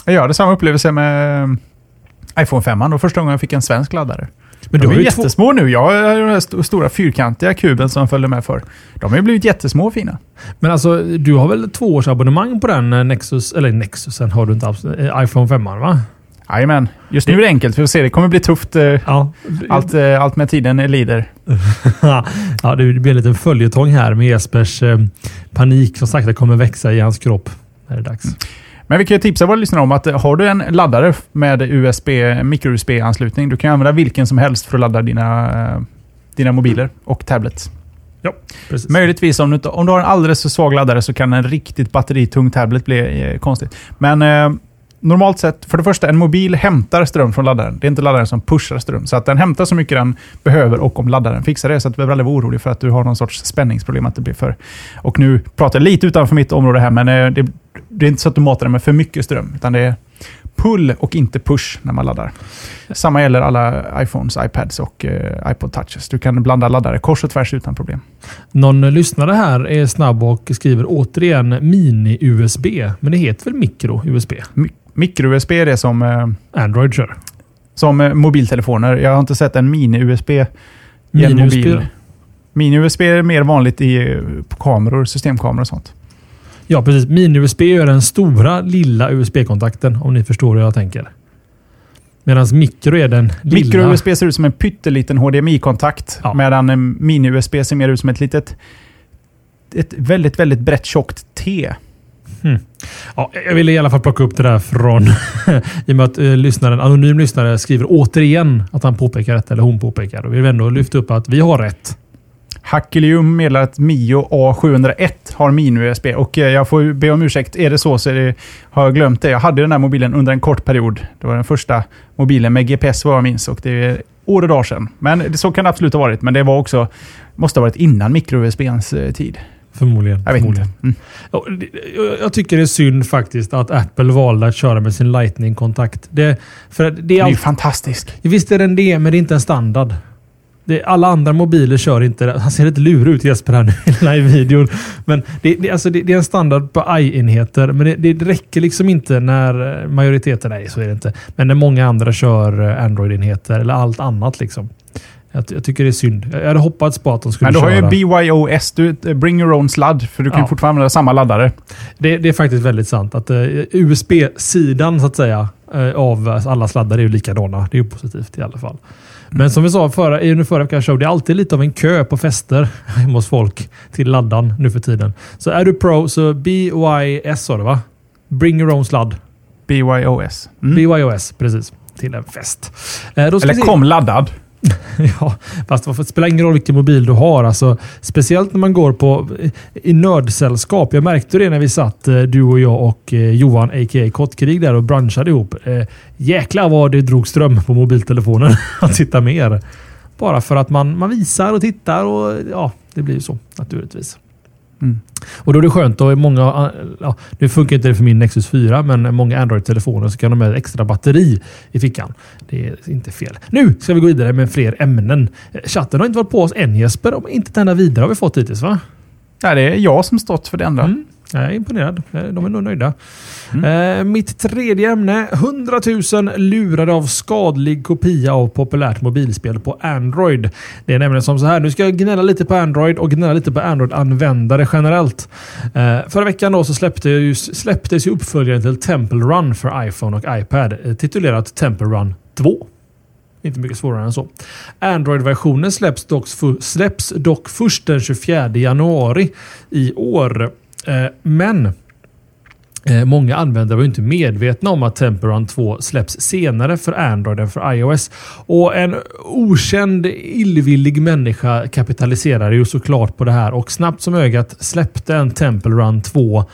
Jag hade samma upplevelse med eh, iPhone 5. Det var första gången jag fick en svensk laddare. Men de, är jättesmå nu. Jag har den här stora fyrkantiga kuben som följde med för. De har ju blivit jättesmå och fina. Men alltså, du har väl två års abonnemang på den eh, Nexus, eller Nexusen har du inte eh, iPhone 5 va? Jajamän. Just nu är det enkelt. Vi får se. Det kommer bli tufft. Ja. Allt, allt med tiden lider. ja, det blir en liten följetong här med Jespers panik som sakta kommer växa i hans kropp. När det är dags. Mm. Men vi kan ju tipsa våra lyssnare om att har du en laddare med USB, micro-USB-anslutning, du kan använda vilken som helst för att ladda dina, dina mobiler och tablets. Ja, precis. Möjligtvis om du, om du har en alldeles för svag laddare så kan en riktigt batteritung tablet bli eh, konstigt. Men eh, normalt sett, för det första, en mobil hämtar ström från laddaren. Det är inte laddaren som pushar ström. Så att den hämtar så mycket den behöver och om laddaren fixar det. Så att du behöver aldrig vara orolig för att du har någon sorts spänningsproblem. Att det blir för... Och nu pratar jag lite utanför mitt område här, men eh, det, det är inte så att du matar den med för mycket ström. Utan det är pull och inte push när man laddar. Samma gäller alla iPhones, iPads och uh, iPod touches. Du kan blanda laddare kors och tvärs utan problem. Någon lyssnare här är snabb och skriver återigen mini-USB. Men det heter väl micro-USB? Micro-USB är det som... Eh, Android kör. Som eh, mobiltelefoner. Jag har inte sett en mini-USB i en mobil. Mini-USB är mer vanligt i på kameror, systemkameror och sånt. Ja, precis. Mini-USB är den stora lilla USB-kontakten om ni förstår hur jag tänker. Medan mikro är den lilla... Mikro-USB ser ut som en pytteliten HDMI-kontakt. Ja. Medan mini-USB ser mer ut som ett litet... Ett väldigt, väldigt brett tjockt T. Mm. Ja, jag ville i alla fall plocka upp det där från... I och med att eh, lyssnaren, anonym lyssnare skriver återigen att han påpekar rätt, eller hon påpekar. Och vi vill ändå lyfta upp att vi har rätt. Hackelium meddelar att Mio A701 har mini-USB och eh, jag får be om ursäkt. Är det så så det, har jag glömt det. Jag hade den här mobilen under en kort period. Det var den första mobilen med GPS vad jag minns och det är år och dagar sedan. Men så kan det absolut ha varit. Men det var också, måste ha varit innan mikro-USBns eh, tid. Förmodligen. Jag förmodligen. Mm. Jag tycker det är synd faktiskt att Apple valde att köra med sin Lightning-kontakt. Det, för det är, det är ju fantastisk. Visst är den det, men det är inte en standard. Det, alla andra mobiler kör inte det. Han ser lite lurig ut Jesper här nu i videon. Men det, det, alltså det, är en standard på i-enheter. Men det, räcker liksom inte när majoriteten, nej så är det inte. Men när många andra kör eh, Android-enheter eller allt annat liksom. Jag, jag, tycker det är synd. Jag hade hoppats på att de skulle köra... Men du har ju BYOS, du, eh, bring your own sladd, för du kan ja. fortfarande använda samma laddare. Det, det, är faktiskt väldigt sant. att uh, USB-sidan så att säga uh, av alla sladdar är ju likadana. Det är ju positivt i alla fall. Men som vi sa förra, i förra veckans show, det är alltid lite av en kö på fester hemma hos folk till laddan nu för tiden. Så är du pro så BYS sa du va? Bring your own sladd. BYOS. Mm. BYOS, precis. Till en fest. Eh, Eller kom laddad. ja, fast det spelar ingen roll vilken mobil du har. Alltså, speciellt när man går på i nördsällskap. Jag märkte det när vi satt, eh, du och jag och eh, Johan, a.k.a. Kottkrig där och brunchade ihop. Eh, jäklar vad det drog ström på mobiltelefonen att titta mer. Bara för att man, man visar och tittar och ja, det blir ju så naturligtvis. Mm. Och då är det skönt och många, ja, nu funkar inte det för min Nexus 4, men många Android-telefoner så kan de ha ett extra batteri i fickan. Det är inte fel. Nu ska vi gå vidare med fler ämnen. Chatten har inte varit på oss än Jesper. Om inte denna vidare har vi fått hittills va? Nej, det är jag som stått för det enda. Mm. Jag är imponerad. De är nog nöjda. Mm. Eh, mitt tredje ämne. 100 000 lurade av skadlig kopia av populärt mobilspel på Android. Det är nämligen som så här. Nu ska jag gnälla lite på Android och gnälla lite på Android-användare generellt. Eh, förra veckan då så släppte ju, släpptes ju uppföljaren till Temple Run för iPhone och iPad. Eh, titulerat Temple Run 2. Inte mycket svårare än så. Android-versionen släpps dock, släpps dock först den 24 januari i år. Eh, men eh, Många användare var inte medvetna om att Temple Run 2 släpps senare för Android än för iOS. Och en okänd illvillig människa kapitaliserade ju såklart på det här och snabbt som ögat släppte en Temple Run 2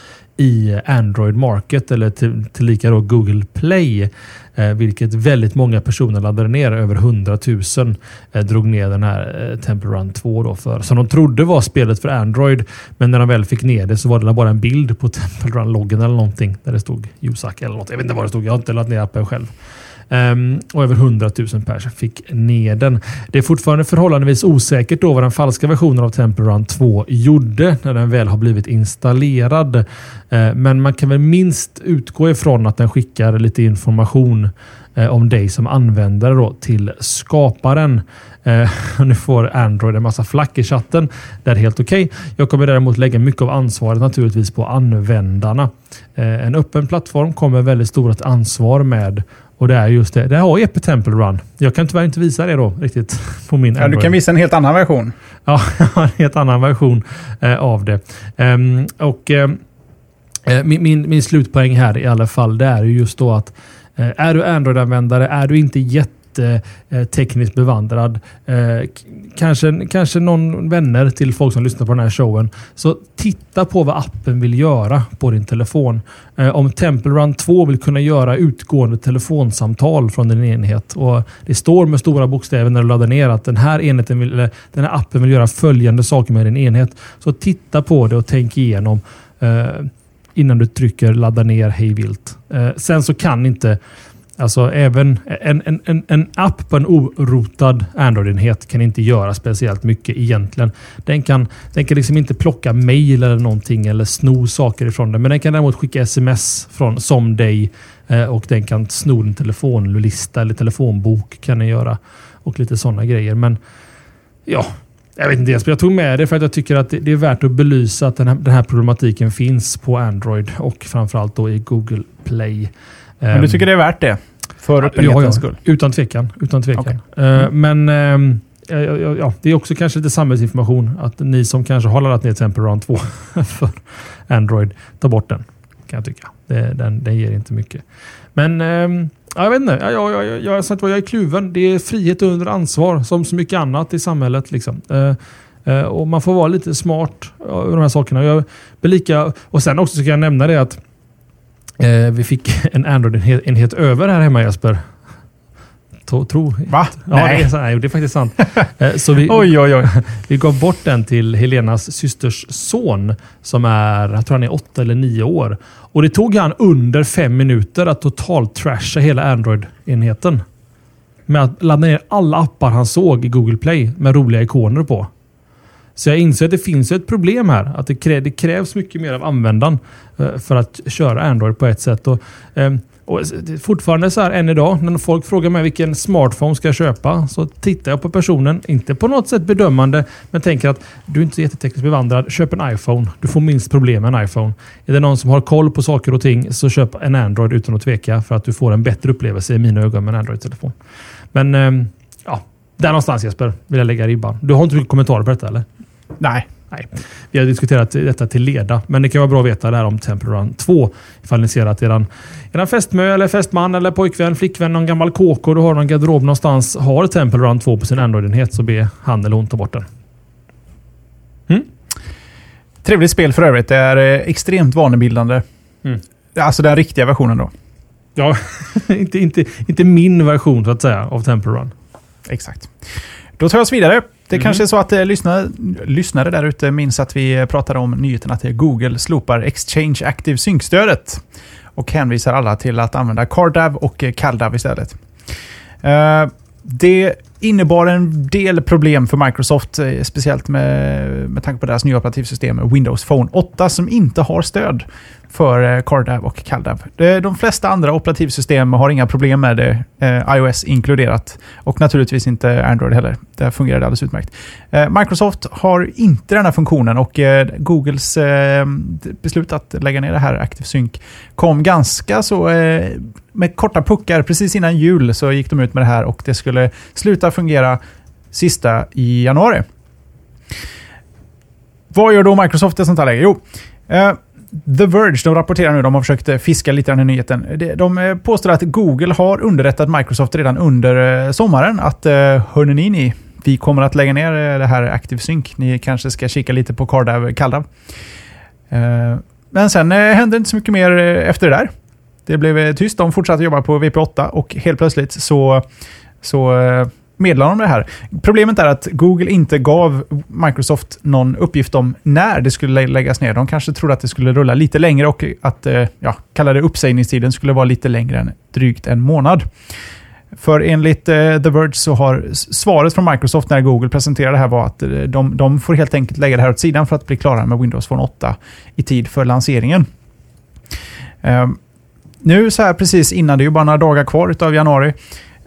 i Android Market eller till, tillika då Google Play. Eh, vilket väldigt många personer laddade ner. Över 100 000 eh, drog ner den här eh, Temple Run 2 då för. Som de trodde var spelet för Android. Men när de väl fick ner det så var det bara en bild på Temple Run-loggen eller någonting. Där det stod Yusak eller något. Jag vet inte vad det stod. Jag har inte laddat ner appen själv. Ehm, och över 100 000 pers fick ner den. Det är fortfarande förhållandevis osäkert då vad den falska versionen av Temple Run 2 gjorde när den väl har blivit installerad. Ehm, men man kan väl minst utgå ifrån att den skickar lite information eh, om dig som användare då till skaparen. Eh, nu får Android en massa flack i chatten. Det är helt okej. Okay. Jag kommer däremot lägga mycket av ansvaret naturligtvis på användarna. Ehm, en öppen plattform kommer väldigt stort ansvar med och det är just det. Det har Epic Temple Run. Jag kan tyvärr inte visa det då riktigt på min ja, Du kan visa en helt annan version. Ja, en helt annan version eh, av det. Um, och um, min, min, min slutpoäng här i alla fall, det är just då att uh, är du Android-användare, är du inte jätte Eh, tekniskt bevandrad. Eh, kanske, kanske någon vänner till folk som lyssnar på den här showen. Så titta på vad appen vill göra på din telefon. Eh, om Temple Run 2 vill kunna göra utgående telefonsamtal från din enhet. Och Det står med stora bokstäver när du laddar ner att den här, enheten vill, den här appen vill göra följande saker med din enhet. Så titta på det och tänk igenom innan du trycker ladda ner hej vilt. sen så kan inte Alltså även en, en, en, en app på en orotad Android-enhet kan inte göra speciellt mycket egentligen. Den kan, den kan liksom inte plocka mail eller någonting eller sno saker ifrån den. Men den kan däremot skicka sms från som dig eh, och den kan sno en telefonlista eller telefonbok kan den göra. Och lite sådana grejer. Men ja, jag vet inte. Jag tog med det för att jag tycker att det är värt att belysa att den här, den här problematiken finns på Android och framförallt då i Google Play. Men du tycker det är värt det? För öppenhetens ja, skull? Utan tvekan. Utan tvekan. Okay. Mm. Men uh, ja, ja, det är också kanske lite samhällsinformation att ni som kanske har laddat ner Temple Run 2 för Android, ta bort den. Kan jag tycka. Den, den ger inte mycket. Men uh, jag vet inte. Jag, jag, jag, jag, jag, jag är kluven. Det är frihet under ansvar som så mycket annat i samhället. Liksom. och Man får vara lite smart över de här sakerna. Jag lika, och Sen också så kan jag nämna det att Eh, vi fick en Android-enhet över här hemma Jesper. Tro. tro. Va? Ja, nej. Det, är, nej, det är faktiskt sant. Eh, så vi, oj, oj, oj. vi gav bort den till Helenas systers son som är, jag tror han är åtta eller nio år. Och det tog han under fem minuter att totalt trasha hela Android-enheten. Med att ladda ner alla appar han såg i Google Play med roliga ikoner på. Så jag inser att det finns ett problem här. Att det, krä det krävs mycket mer av användaren eh, för att köra Android på ett sätt. Och, eh, och fortfarande så här än idag när folk frågar mig vilken smartphone ska jag köpa så tittar jag på personen, inte på något sätt bedömande, men tänker att du är inte så jättetekniskt bevandrad. Köp en iPhone. Du får minst problem med en iPhone. Är det någon som har koll på saker och ting så köp en Android utan att tveka för att du får en bättre upplevelse i mina ögon med en Android-telefon. Men eh, ja, där någonstans Jesper vill jag lägga ribban. Du har inte mycket kommentarer på detta eller? Nej. Nej. Vi har diskuterat detta till leda, men det kan vara bra att veta det här om Temple Run 2. Ifall ni ser att eran, eran fästmö, eller fästman, eller pojkvän, flickvän, någon gammal kåk och du har någon garderob någonstans har Temple Run 2 på sin Android-enhet så be han eller hon ta bort den. Mm? Trevligt spel för övrigt. Det är eh, extremt vanebildande. Mm. Alltså den riktiga versionen då. Ja, inte, inte, inte min version så att säga av Temple Run. Exakt. Då tar jag oss vidare Det Mm. kanske är så att eh, lyssnare, lyssnare där ute minns att vi pratade om nyheten att Google slopar Exchange Active Sync-stödet och hänvisar alla till att använda CarDAV och eh, CalDAV istället. Eh, det innebar en del problem för Microsoft, eh, speciellt med, med tanke på deras nya operativsystem Windows Phone 8 som inte har stöd för eh, CarDAV och CalDAV. De flesta andra operativsystem har inga problem med det, eh, iOS inkluderat. Och naturligtvis inte Android heller. Där fungerar det alldeles utmärkt. Microsoft har inte den här funktionen och Googles beslut att lägga ner det här Active Sync kom ganska så med korta puckar. Precis innan jul så gick de ut med det här och det skulle sluta fungera sista i januari. Vad gör då Microsoft i sånt här läge? Jo, eh, The Verge de rapporterar nu, de har försökt fiska lite grann i nyheten. De, eh, påstår att Google har underrättat Microsoft redan under eh, sommaren att eh, hörni ni, vi kommer att lägga ner det här Active Sync. Ni kanske ska kika lite på CarDAV, CalDAV. Men sen händer hände inte så mycket mer efter det där. Det blev eh, tyst. De fortsatte jobba på VP8 och helt plötsligt så, så eh, meddelade de det här. Problemet är att Google inte gav Microsoft någon uppgift om när det skulle läggas ner. De kanske trodde att det skulle rulla lite längre och att, eh, ja, kallade uppsägningstiden skulle vara lite längre än drygt en månad. För enligt The Verge så har svaret från Microsoft när Google presenterade det här var att de, de får helt enkelt lägga det här åt sidan för att bli klara med Windows Phone 8 i tid för lanseringen. Ehm, nu så här precis innan, det är ju bara några dagar kvar utav januari,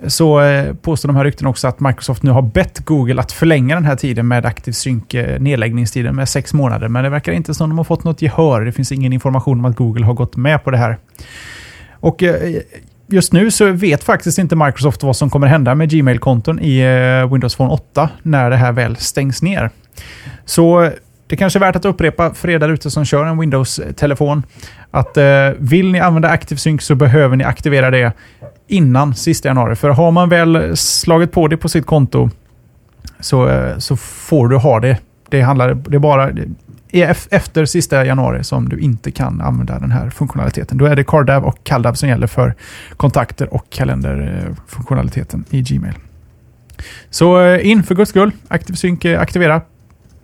så eh, påstår de här rykten också att Microsoft nu har bett Google att förlänga den här tiden med Active Sync, eh, nedläggningstiden med sex månader. Men det verkar inte som de har fått något gehör. Det finns ingen information om att Google har gått med på det här. Och eh, just nu så vet faktiskt inte Microsoft vad som kommer hända med Gmail-konton i Windows Phone 8 när det här väl stängs ner. Så det kanske är värt att upprepa för er där ute som kör en Windows-telefon att eh, vill ni använda Active Sync så behöver ni aktivera det innan sista januari. För har man väl slagit på det på sitt konto så, eh, så får du ha det. Det, handlar, det är bara det är efter sista januari som du inte kan använda den här funktionaliteten. Då är det CarDAV och CalDAV som gäller för kontakter och kalenderfunktionaliteten eh, i Gmail. Så eh, in för guds skull. Active Sync eh, aktivera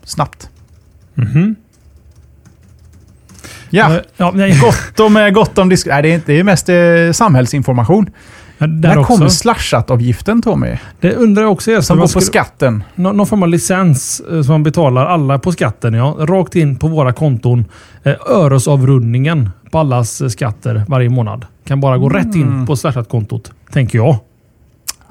snabbt. Mhm. Ja, Eh, ja gott om, gott om disk- Nej, det är, inte- det är mest eh, samhällsinformation. men När kommer slashat-avgiften Tommy? Det undrar jag också. Som går på skatten. Nå- någon form av licens eh, som man betalar alla på skatten. Ja. Rakt in på våra konton. Eh, öresavrundningen på allas skatter varje månad. Kan bara gå rätt in Mm. på Slashat-kontot. Tänker jag.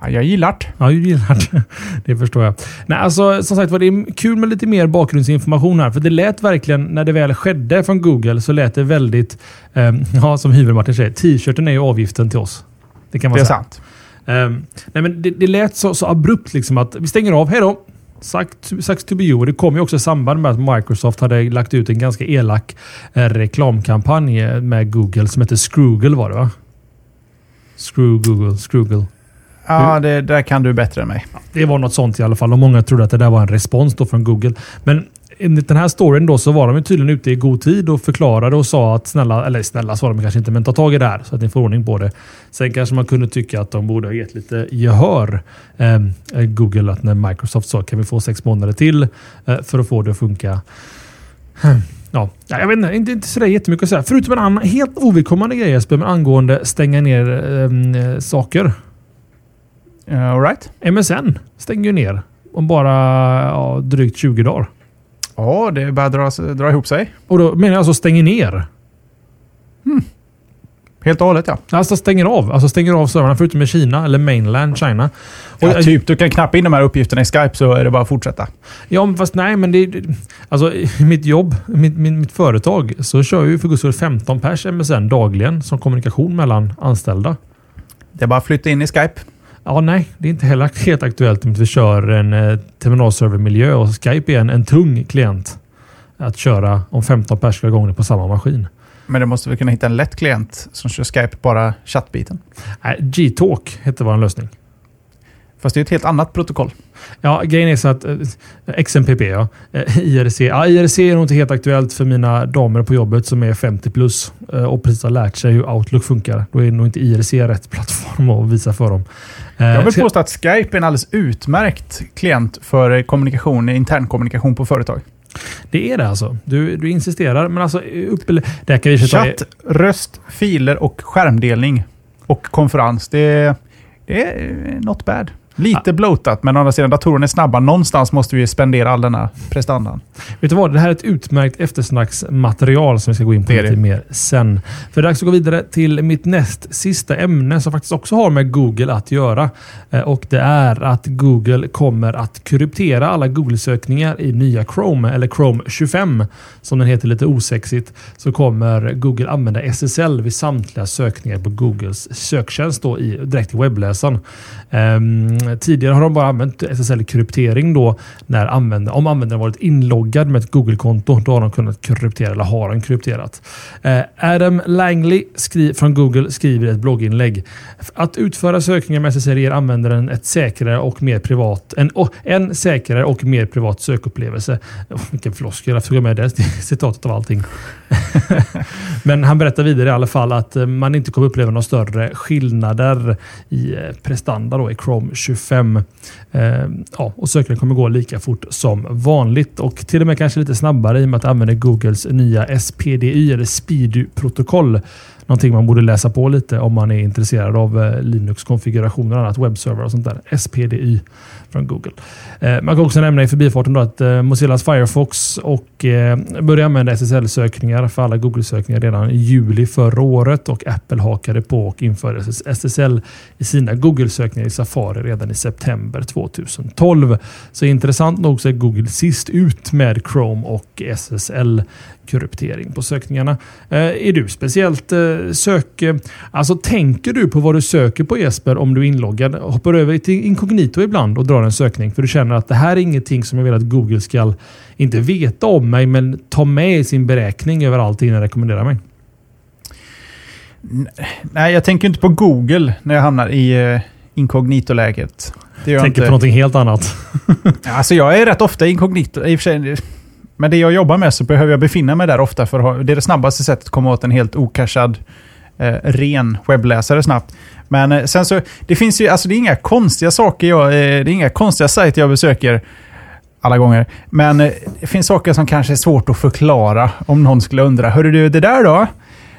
Ja, jag gillar det. Ja, jag gillar det. Det förstår jag. Nej, alltså, som sagt var, det är kul med lite mer bakgrundsinformation här. För det lät verkligen, när det väl skedde från Google, så lät det väldigt, eh, ja, som Hyvel-Martin säger, t-shirten är ju avgiften till oss. Det kan man Det är säga. sant. Ehm, nej, men det, det lät så, så abrupt liksom att vi stänger av. Hej då! Sagt to be you. Det kom ju också i samband med att Microsoft hade lagt ut en ganska elak eh, reklamkampanj eh, med Google som heter Scroogle var det va? Screw Google, Scroogle. Ja, det där kan du bättre än mig. Det var något sånt i alla fall och många trodde att det där var en respons då från Google. Men enligt den här storyn då så var de tydligen ute i god tid och förklarade och sa att snälla, eller snälla sa de kanske inte, men ta tag i det här så att ni får ordning på det. Sen kanske man kunde tycka att de borde ha gett lite gehör, eh, Google, att när Microsoft sa kan vi få sex månader till eh, för att få det att funka. Ja, ja, jag vet inte, inte, inte sådär jättemycket att säga. Förutom en annan helt ovidkommande grej Jesper, men angående stänga ner eh, saker. Uh, all right. MSN stänger ju ner om bara ja, drygt 20 dagar. Ja, det börjar dra, dra ihop sig. Och då menar jag alltså stänger ner. Helt och hållet ja. Alltså stänger av. Alltså stänger av servrarna förutom i Kina eller mainland China. Och, ja. Typ, du kan knappa in de här uppgifterna i Skype så är det bara att fortsätta. Ja, fast nej, men det... Alltså mitt jobb, mitt, mitt, mitt företag, så kör ju för guds skull 15 pers MSN dagligen som kommunikation mellan anställda. Det är bara att flytta in i Skype. Ja, nej, det är inte heller helt aktuellt om vi kör en eh, terminalservermiljö och Skype är en, en tung klient att köra om 15 pers ska igång på samma maskin. Men du måste väl kunna hitta en lätt klient som kör Skype bara chattbiten. Nej, G-Talk hette vår lösning. Fast det är ett helt annat protokoll. Ja, grejen är så att eh, XMPP, ja. Eh, IRC. Ja, IRC är nog inte helt aktuellt för mina damer på jobbet som är 50 plus eh, och precis har lärt sig hur Outlook funkar. Då är nog inte IRC rätt plattform att visa för dem. Jag vill påstå att Skype är en alldeles utmärkt klient för kommunikation, internkommunikation på företag. Det är det alltså. Du, du insisterar, men alltså... Upp, det kan vi Chatt, röst, filer och skärmdelning. Och konferens. Det, det är not bad. Lite ja. bloatat, men å andra sidan datorerna är snabba. Någonstans måste vi spendera all denna prestandan. Vet du vad? Det här är ett utmärkt eftersnacksmaterial som vi ska gå in på lite mer sen. För det är dags att gå vidare till mitt näst sista ämne som faktiskt också har med Google att göra. Eh, och det är att Google kommer att kryptera alla Google-sökningar i nya Chrome, eller Chrome 25 som den heter lite osexigt. Så kommer Google använda SSL vid samtliga sökningar på Googles söktjänst då i, direkt i webbläsaren. Um, Eh, tidigare har de bara använt SSL-kryptering då när användare, om användaren varit inloggad med ett Google-konto. Då har de kunnat kryptera eller har de krypterat. Eh, Adam Langley skri från Google skriver i ett blogginlägg. Att utföra sökningar med SSL ger användaren ett säkrare och mer privat, en, en säkrare och mer privat sökupplevelse. Oh, vilken floskel, jag tog med det citatet av allting. Men han berättar vidare i alla fall att eh, man inte kommer uppleva några större skillnader i prestanda då i Chrome 25. Eh, ja, och sökningen kommer gå lika fort som vanligt. Och till och med kanske lite snabbare i och med att det använder Googles nya SPDY eller SPIDU-protokoll Någonting man borde läsa på lite om man är intresserad av eh, Linux-konfigurationer och annat, webbserver och sånt där. SPDY från Google. Eh, man kan också nämna i förbifarten då att eh, Mozillas Firefox och började använda SSL-sökningar för alla Google-sökningar redan i juli förra året och Apple hakade på och införde SSL i sina Google-sökningar i Safari redan i september 2012. Så intressant nog så är Google sist ut med Chrome och SSL kryptering på sökningarna. Eh, är du speciellt eh, sök... Alltså tänker du på vad du söker på Jesper om du är inloggad? Hoppar över till inkognito ibland och drar en sökning för du känner att det här är ingenting som jag vill att Google ska inte veta om mig men ta med i sin beräkning över allting jag rekommenderar mig. Nej, jag tänker inte på Google när jag hamnar i uh, inkognito-läget. Tänker inte. på någonting helt annat. alltså jag är rätt ofta inkognito. I och för sig, med det jag jobbar med så behöver jag befinna mig där ofta för det är det snabbaste sättet att komma åt en helt okashad eh, ren webbläsare snabbt. Men eh, sen så, det finns ju, alltså det är inga konstiga saker jag, eh, det är inga konstiga sajter jag besöker alla gånger. Men eh, det finns saker som kanske är svårt att förklara om någon skulle undra. Hörru du, det där då?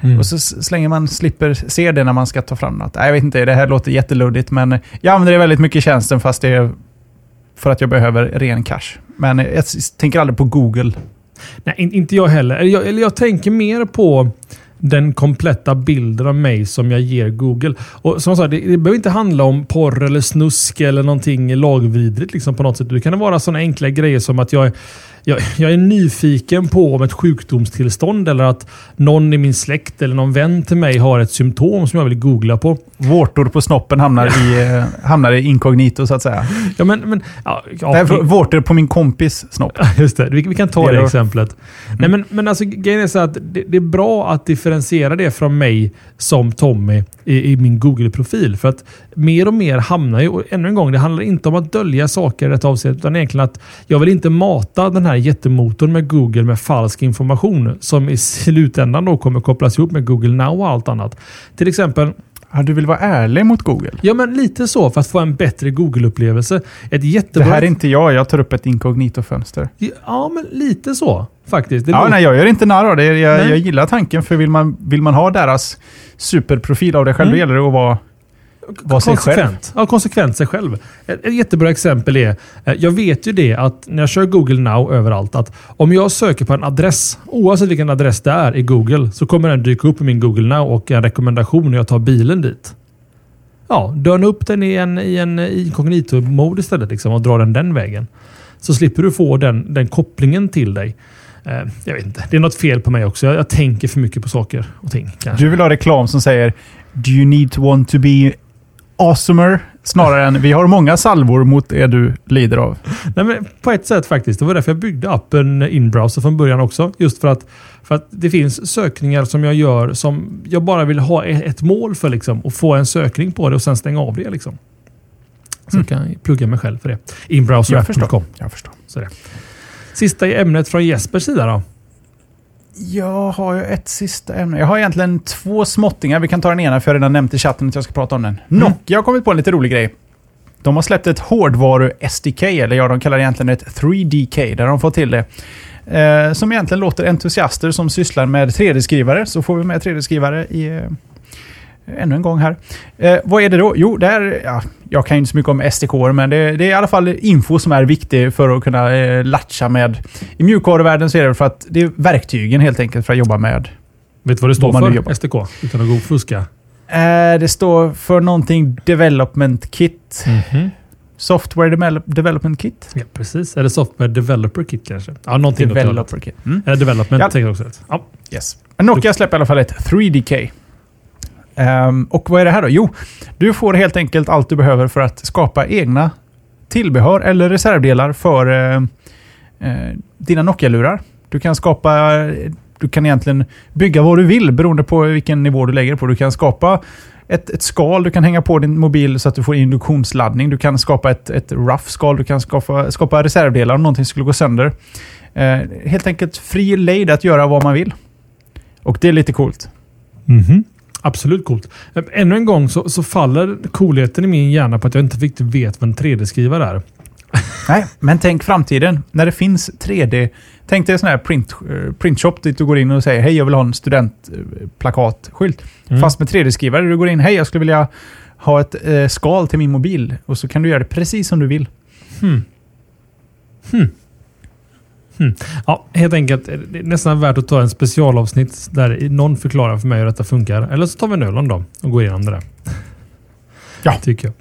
Mm. Och så slänger man slipper se det när man ska ta fram något. Nej, jag vet inte, det här låter jätteluddigt, men jag använder det väldigt mycket i tjänsten fast det är för att jag behöver ren cash. Men jag tänker aldrig på Google. Nej, inte jag heller. Jag, eller jag tänker mer på den kompletta bilden av mig som jag ger Google. Och som sagt, det, det behöver inte handla om porr eller snusk eller någonting lagvidrigt liksom på något sätt. Det kan vara sådana enkla grejer som att jag jag, jag, är nyfiken på om ett sjukdomstillstånd eller att någon i min släkt eller någon vän till mig har ett symptom som jag vill googla på. Vårtor på snoppen hamnar, i, eh, hamnar i inkognito så att säga. Ja, men, men, ja, ja, Nej, vårtor på min kompis snopp. Just det, vi, vi kan ta det, det exemplet. Mm. Nej, men, men alltså, grejen är så att det, det, är bra att differentiera det från mig som Tommy i, i min Google-profil. För att mer och mer hamnar ju, och ännu en gång, det handlar inte om att dölja saker i detta avseende, utan egentligen att jag vill inte mata den här jättemotorn med Google med falsk information som i slutändan då kommer kopplas ihop med Google Now och allt annat. Till exempel Ja, du vill vara ärlig mot Google? Ja, men lite så för att få en bättre Google-upplevelse. Ett jättebra... Det här är inte jag, jag tar upp ett inkognito-fönster. Ja, men lite så faktiskt. Det ja, låter... nej, jag gör inte narr av det. Jag, jag, gillar tanken, för vill man, vill man ha deras superprofil av det själv, mm. då gäller det att vara vara sig själv. Ja, konsekvent sig själv. Ett, ett jättebra exempel är, eh, jag vet ju det att när jag kör Google Now överallt, att om jag söker på en adress, oavsett vilken adress det är i Google, så kommer den dyka upp i min Google Now och en rekommendation när jag tar bilen dit. Ja, dörna upp den i en, i en inkognito-mode istället liksom, och dra den den vägen. Så slipper du få den, den kopplingen till dig. Eh, jag vet inte. Det är något fel på mig också. Jag, jag tänker för mycket på saker och ting. Kanske. Du vill ha reklam som säger Do you need to want to be awesomer snarare än vi har många salvor mot det du lider av. Nej, men på ett sätt faktiskt. Det var därför jag byggde appen Inbrowser från början också. Just för att, för att det finns sökningar som jag gör som jag bara vill ha ett mål för. Liksom, och få en sökning på det och sen stänga av det. Liksom. Så mm. kan jag plugga mig själv för det. Inbrowser.com. Jag förstår. Så det. Sista ämnet från Jespers sida då. Jag har ju ett sista ämne. Jag har egentligen två småttingar. Vi kan ta den ena för jag har redan nämnt i chatten att jag ska prata om den. Mm. Nokia har kommit på en lite rolig grej. De har släppt ett hårdvaru-SDK, eller ja, de kallar det egentligen ett 3DK, där de fått till det. Eh, som egentligen låter entusiaster som sysslar med 3D-skrivare, så får vi med 3D-skrivare i... Ännu en gång här. Eh, vad är det då? Jo, det är, ja, jag kan inte så mycket om SDK, men det, det, är i alla fall info som är viktig för att kunna eh, latcha med... I mjukvaruvärlden så är det för att det är verktygen helt enkelt för att jobba med. Vet du vad det står vad för, SDK? Utan att gå och fuska. Eh, det står för någonting Development Kit. Mm -hmm. Software Development Kit? Ja, precis. Eller Software Developer Kit kanske. Ja, någonting Developer Kit. Mm. Eller Development, ja. tänker jag också rätt. Ja. Yes. Nokia släpper i alla fall ett 3DK. Um, och vad är det här då? Jo, du får helt enkelt allt du behöver för att skapa egna tillbehör eller reservdelar för uh, uh, dina Nokia-lurar. Du kan skapa... Du kan egentligen bygga vad du vill beroende på vilken nivå du lägger på. Du kan skapa ett, ett skal du kan hänga på din mobil så att du får induktionsladdning. Du kan skapa ett, ett rough skal. Du kan skapa, skapa reservdelar om någonting skulle gå sönder. Uh, helt enkelt fri lejd att göra vad man vill. Och det är lite coolt. Mm -hmm. Absolut coolt. Ännu en gång så, så, faller coolheten i min hjärna på att jag inte riktigt vet vad en 3D-skrivare är. Nej, men tänk framtiden. När det finns 3D. Tänk dig en sån här print, uh, printshop dit du går in och säger hej jag vill ha en studentplakatskylt. Mm. Fast med 3D-skrivare. Du går in hej jag skulle vilja ha ett uh, skal till min mobil. Och så kan du göra det precis som du vill. Hmm. Hmm. Mm. Ja, helt enkelt. Det är nästan värt att ta en specialavsnitt där någon förklarar för mig hur detta funkar. Eller så tar vi en öl då och går igenom det där. Ja. Tycker jag.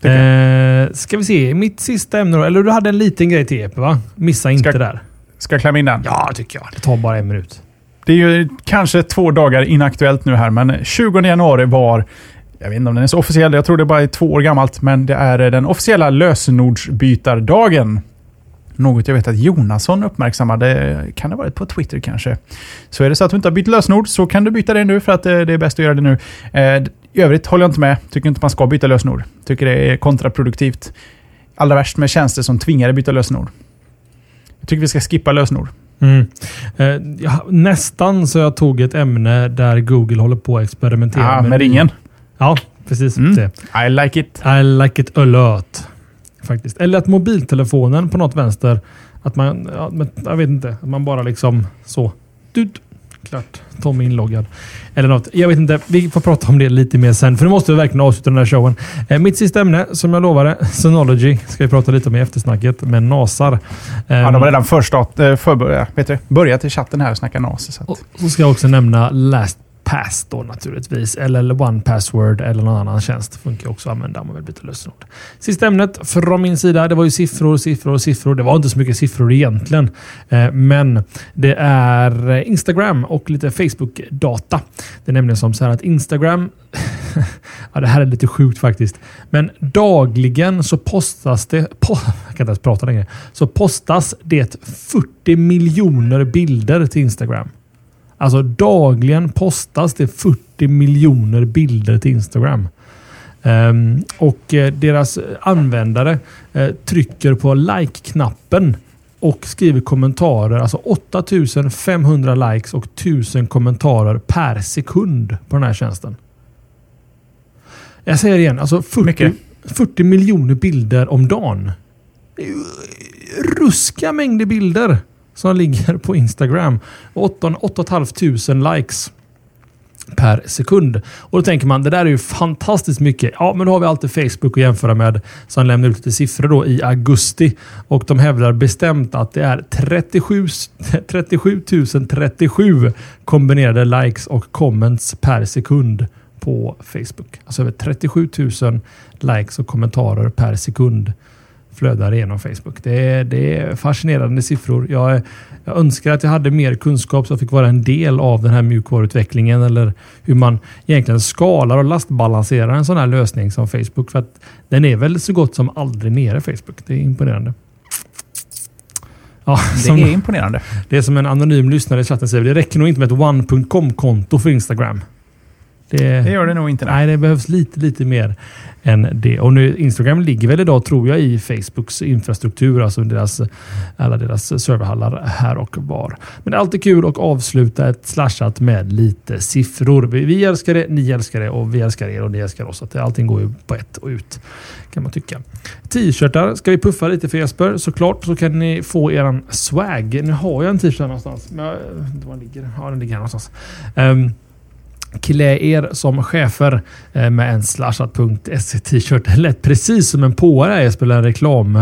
Tycker eh, ska vi se. Mitt sista ämne då. Eller du hade en liten grej till EP va? Missa inte ska, där. Ska jag klämma in den? Ja, tycker jag. Det tar bara en minut. Det är ju kanske två dagar inaktuellt nu här, men 20 januari var jag vet inte om den är så officiell, jag tror det bara är två år gammalt, men det är den officiella lösenordsbytardagen. Något jag vet att Jonasson uppmärksammade, kan det ha varit på Twitter kanske. Så är det så att du inte har bytt lösenord så kan du byta det nu för att eh, det är bäst att göra det nu. Eh, I övrigt håller jag inte med. Tycker inte man ska byta lösenord. Tycker det är kontraproduktivt. Allra värst med tjänster som tvingar dig byta lösenord. Jag tycker vi ska skippa lösenord. Mm. Eh, nästan så jag tog ett ämne där Google håller på att experimentera. Ja, med, med ringen. Ja, precis. Mm. I like it. I like it a lot. Faktiskt. Eller att mobiltelefonen på något vänster, att man, ja, jag vet inte, att man bara liksom så. Du, klart. Tommy inloggad. Eller något. Jag vet inte. Vi får prata om det lite mer sen. För nu måste vi verkligen avsluta den här showen. Eh, mitt sista ämne, som jag lovade, Synology, ska vi prata lite om i eftersnacket med NASAR. Eh, ja, de har redan förstart, eh, förbörjat, börjat i chatten här och snacka NAS. Så, att... så ska jag också nämna Last Pass då naturligtvis. Eller One Password eller någon annan tjänst. Funkar också att använda om man vill byta lösenord. Sista ämnet från min sida. Det var ju siffror, siffror, siffror. Det var inte så mycket siffror egentligen. Eh, men det är Instagram och lite Facebook-data. Det är nämligen som så här att Instagram ja, det här är lite sjukt faktiskt. Men dagligen så postas det... Po, jag kan inte ens prata längre. Så postas det 40 miljoner bilder till Instagram. Alltså dagligen postas det 40 miljoner bilder till Instagram. Um, och eh, deras användare eh, trycker på like-knappen och skriver kommentarer. Alltså 8500 likes och 1000 kommentarer per sekund på den här tjänsten. Jag säger det igen. Alltså 40, 40 miljoner bilder om dagen. Ruska mängder bilder som ligger på Instagram. 8 500 likes per sekund. Och då tänker man, det där är ju fantastiskt mycket. Ja, men då har vi alltid Facebook att jämföra med som lämnar ut lite siffror då i augusti. Och de hävdar bestämt att det är 37, 37 037 kombinerade likes och comments per sekund på Facebook. Alltså över 37 000 likes och kommentarer per sekund flödar igenom Facebook. Det är, det är fascinerande siffror. Jag, jag, önskar att jag hade mer kunskap så jag fick vara en del av den här mjukvaruutvecklingen eller hur man egentligen skalar och lastbalanserar en sån här lösning som Facebook. För att den är väl så gott som aldrig nere Facebook. Det är imponerande. Ja, det är imponerande. Det är som en anonym lyssnare i chatten säger. Det räcker nog inte med ett one.com-konto för Instagram. Det, det gör det nog inte. Nej. det behövs lite, lite mer än det. Och nu, Instagram ligger väl idag, tror jag, i Facebooks infrastruktur, alltså deras, alla deras serverhallar här och var. Men det är alltid kul att avsluta ett slashat med lite siffror. Vi, vi älskar det, ni älskar det och vi älskar er och ni älskar oss. Att allting går ju på ett och ut, kan man tycka. T-shirtar ska vi puffa lite för Jesper. Såklart så kan ni få eran swag. Nu har jag en t-shirt någonstans. Men jag vet inte var den ligger. Ja, den ligger här någonstans. Um, Klä er som chefer eh, med en slashat.se t-shirt. Det lät precis som en påare jag spelar reklam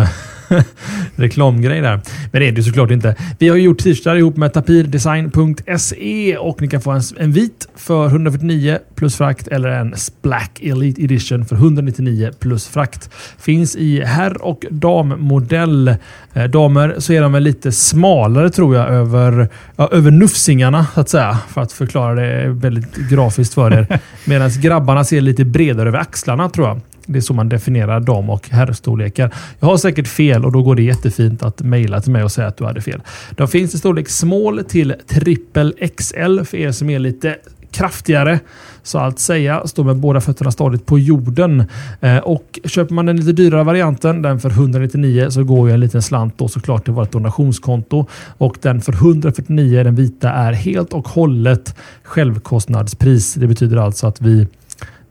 reklamgrej där. Men det är det såklart inte. Vi har gjort t-shirtar ihop med tapirdesign.se och ni kan få en, en vit för 149 plus frakt eller en Black Elite Edition för 199 plus frakt. Finns i herr och dammodell. Eh, damer så är de väl lite smalare tror jag över, ja, över nufsingarna så att säga. För att förklara det väldigt grafiskt för er. Medan grabbarna ser lite bredare över axlarna tror jag. Det är så man definierar dam och herrstorlekar. Jag har säkert fel och då går det jättefint att mejla till mig och säga att du hade fel. De finns i storlek small till trippel XL för er som är lite kraftigare. Så att säga, står med båda fötterna stadigt på jorden. Eh, och köper man den lite dyrare varianten, den för 199, så går ju en liten slant då såklart till vårt donationskonto. Och den för 149, den vita, är helt och hållet självkostnadspris. Det betyder alltså att vi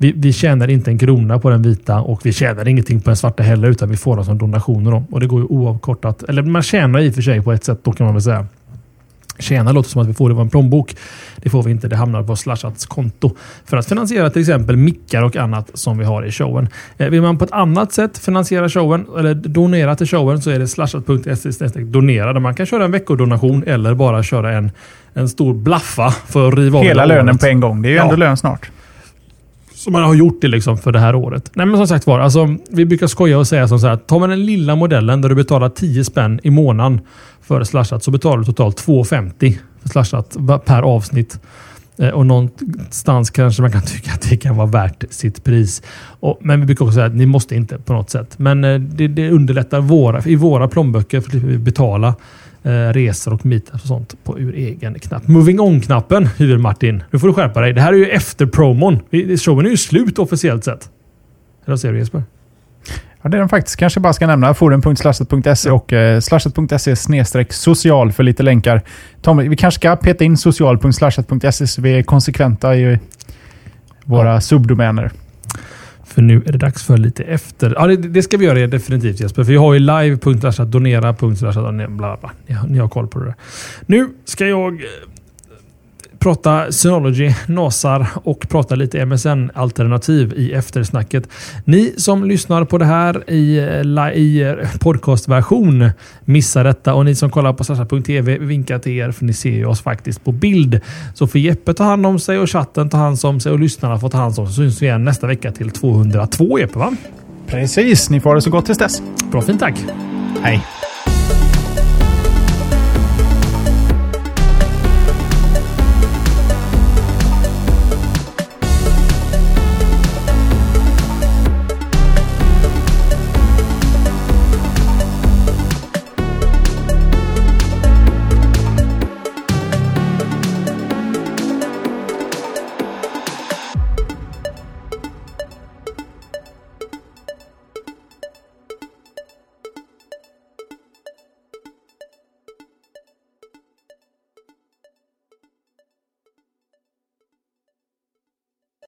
vi, vi tjänar inte en krona på den vita och vi tjänar ingenting på den svarta heller utan vi får dem som donationer. Då. Och det går ju oavkortat. Eller man tjänar i och för sig på ett sätt då kan man väl säga. Tjäna låter som att vi får det en plånbok. Det får vi inte. Det hamnar på Slashats konto. För att finansiera till exempel mickar och annat som vi har i showen. Eh, vill man på ett annat sätt finansiera showen eller donera till showen så är det slashat.se donera där man kan köra en veckodonation eller bara köra en, en stor blaffa för att riva av Hela lönen på en gång. Det är ju ja. ändå lön snart. Så man har gjort det liksom för det här året. Nej men som sagt var, alltså, vi brukar skoja och säga som så här. Tar man den lilla modellen där du betalar 10 spänn i månaden för slashat så betalar du totalt 2,50 för slashat per avsnitt. Eh, och någonstans kanske man kan tycka att det kan vara värt sitt pris. Och, men vi brukar också säga att ni måste inte på något sätt. Men eh, det, det underlättar våra, i våra plånböcker för att vi betala resor och meetups och sånt på ur egen knapp. Moving on-knappen, Huvud-Martin. Nu får du skärpa dig. Det här är ju efter promon. Showen är ju slut officiellt sett. Eller vad säger du Jesper? Ja, det är den faktiskt. Kanske bara ska nämna forum.slashat.se och eh, slashat.se snedstreck social för lite länkar. Tom, vi kanske ska peta in social.slashat.se så vi är konsekventa i våra ja. subdomäner. För nu är det dags för lite efter. Ja, det, det ska vi göra definitivt Jesper. För vi har ju live.donera.donera. Ni, ni har koll på det där. Nu ska jag eh, prata Synology, NASAR och prata lite MSN-alternativ i eftersnacket. Ni som lyssnar på det här i, i podcastversion missar detta och ni som kollar på sasha.tv vinkar till er för ni ser ju oss faktiskt på bild. Så får Jeppe ta hand om sig och chatten ta hand om sig och lyssnarna får ta hand om sig så syns vi igen nästa vecka till 202 Jeppe va? Precis, ni får ha det så gott tills dess. Bra fint tack. Hej.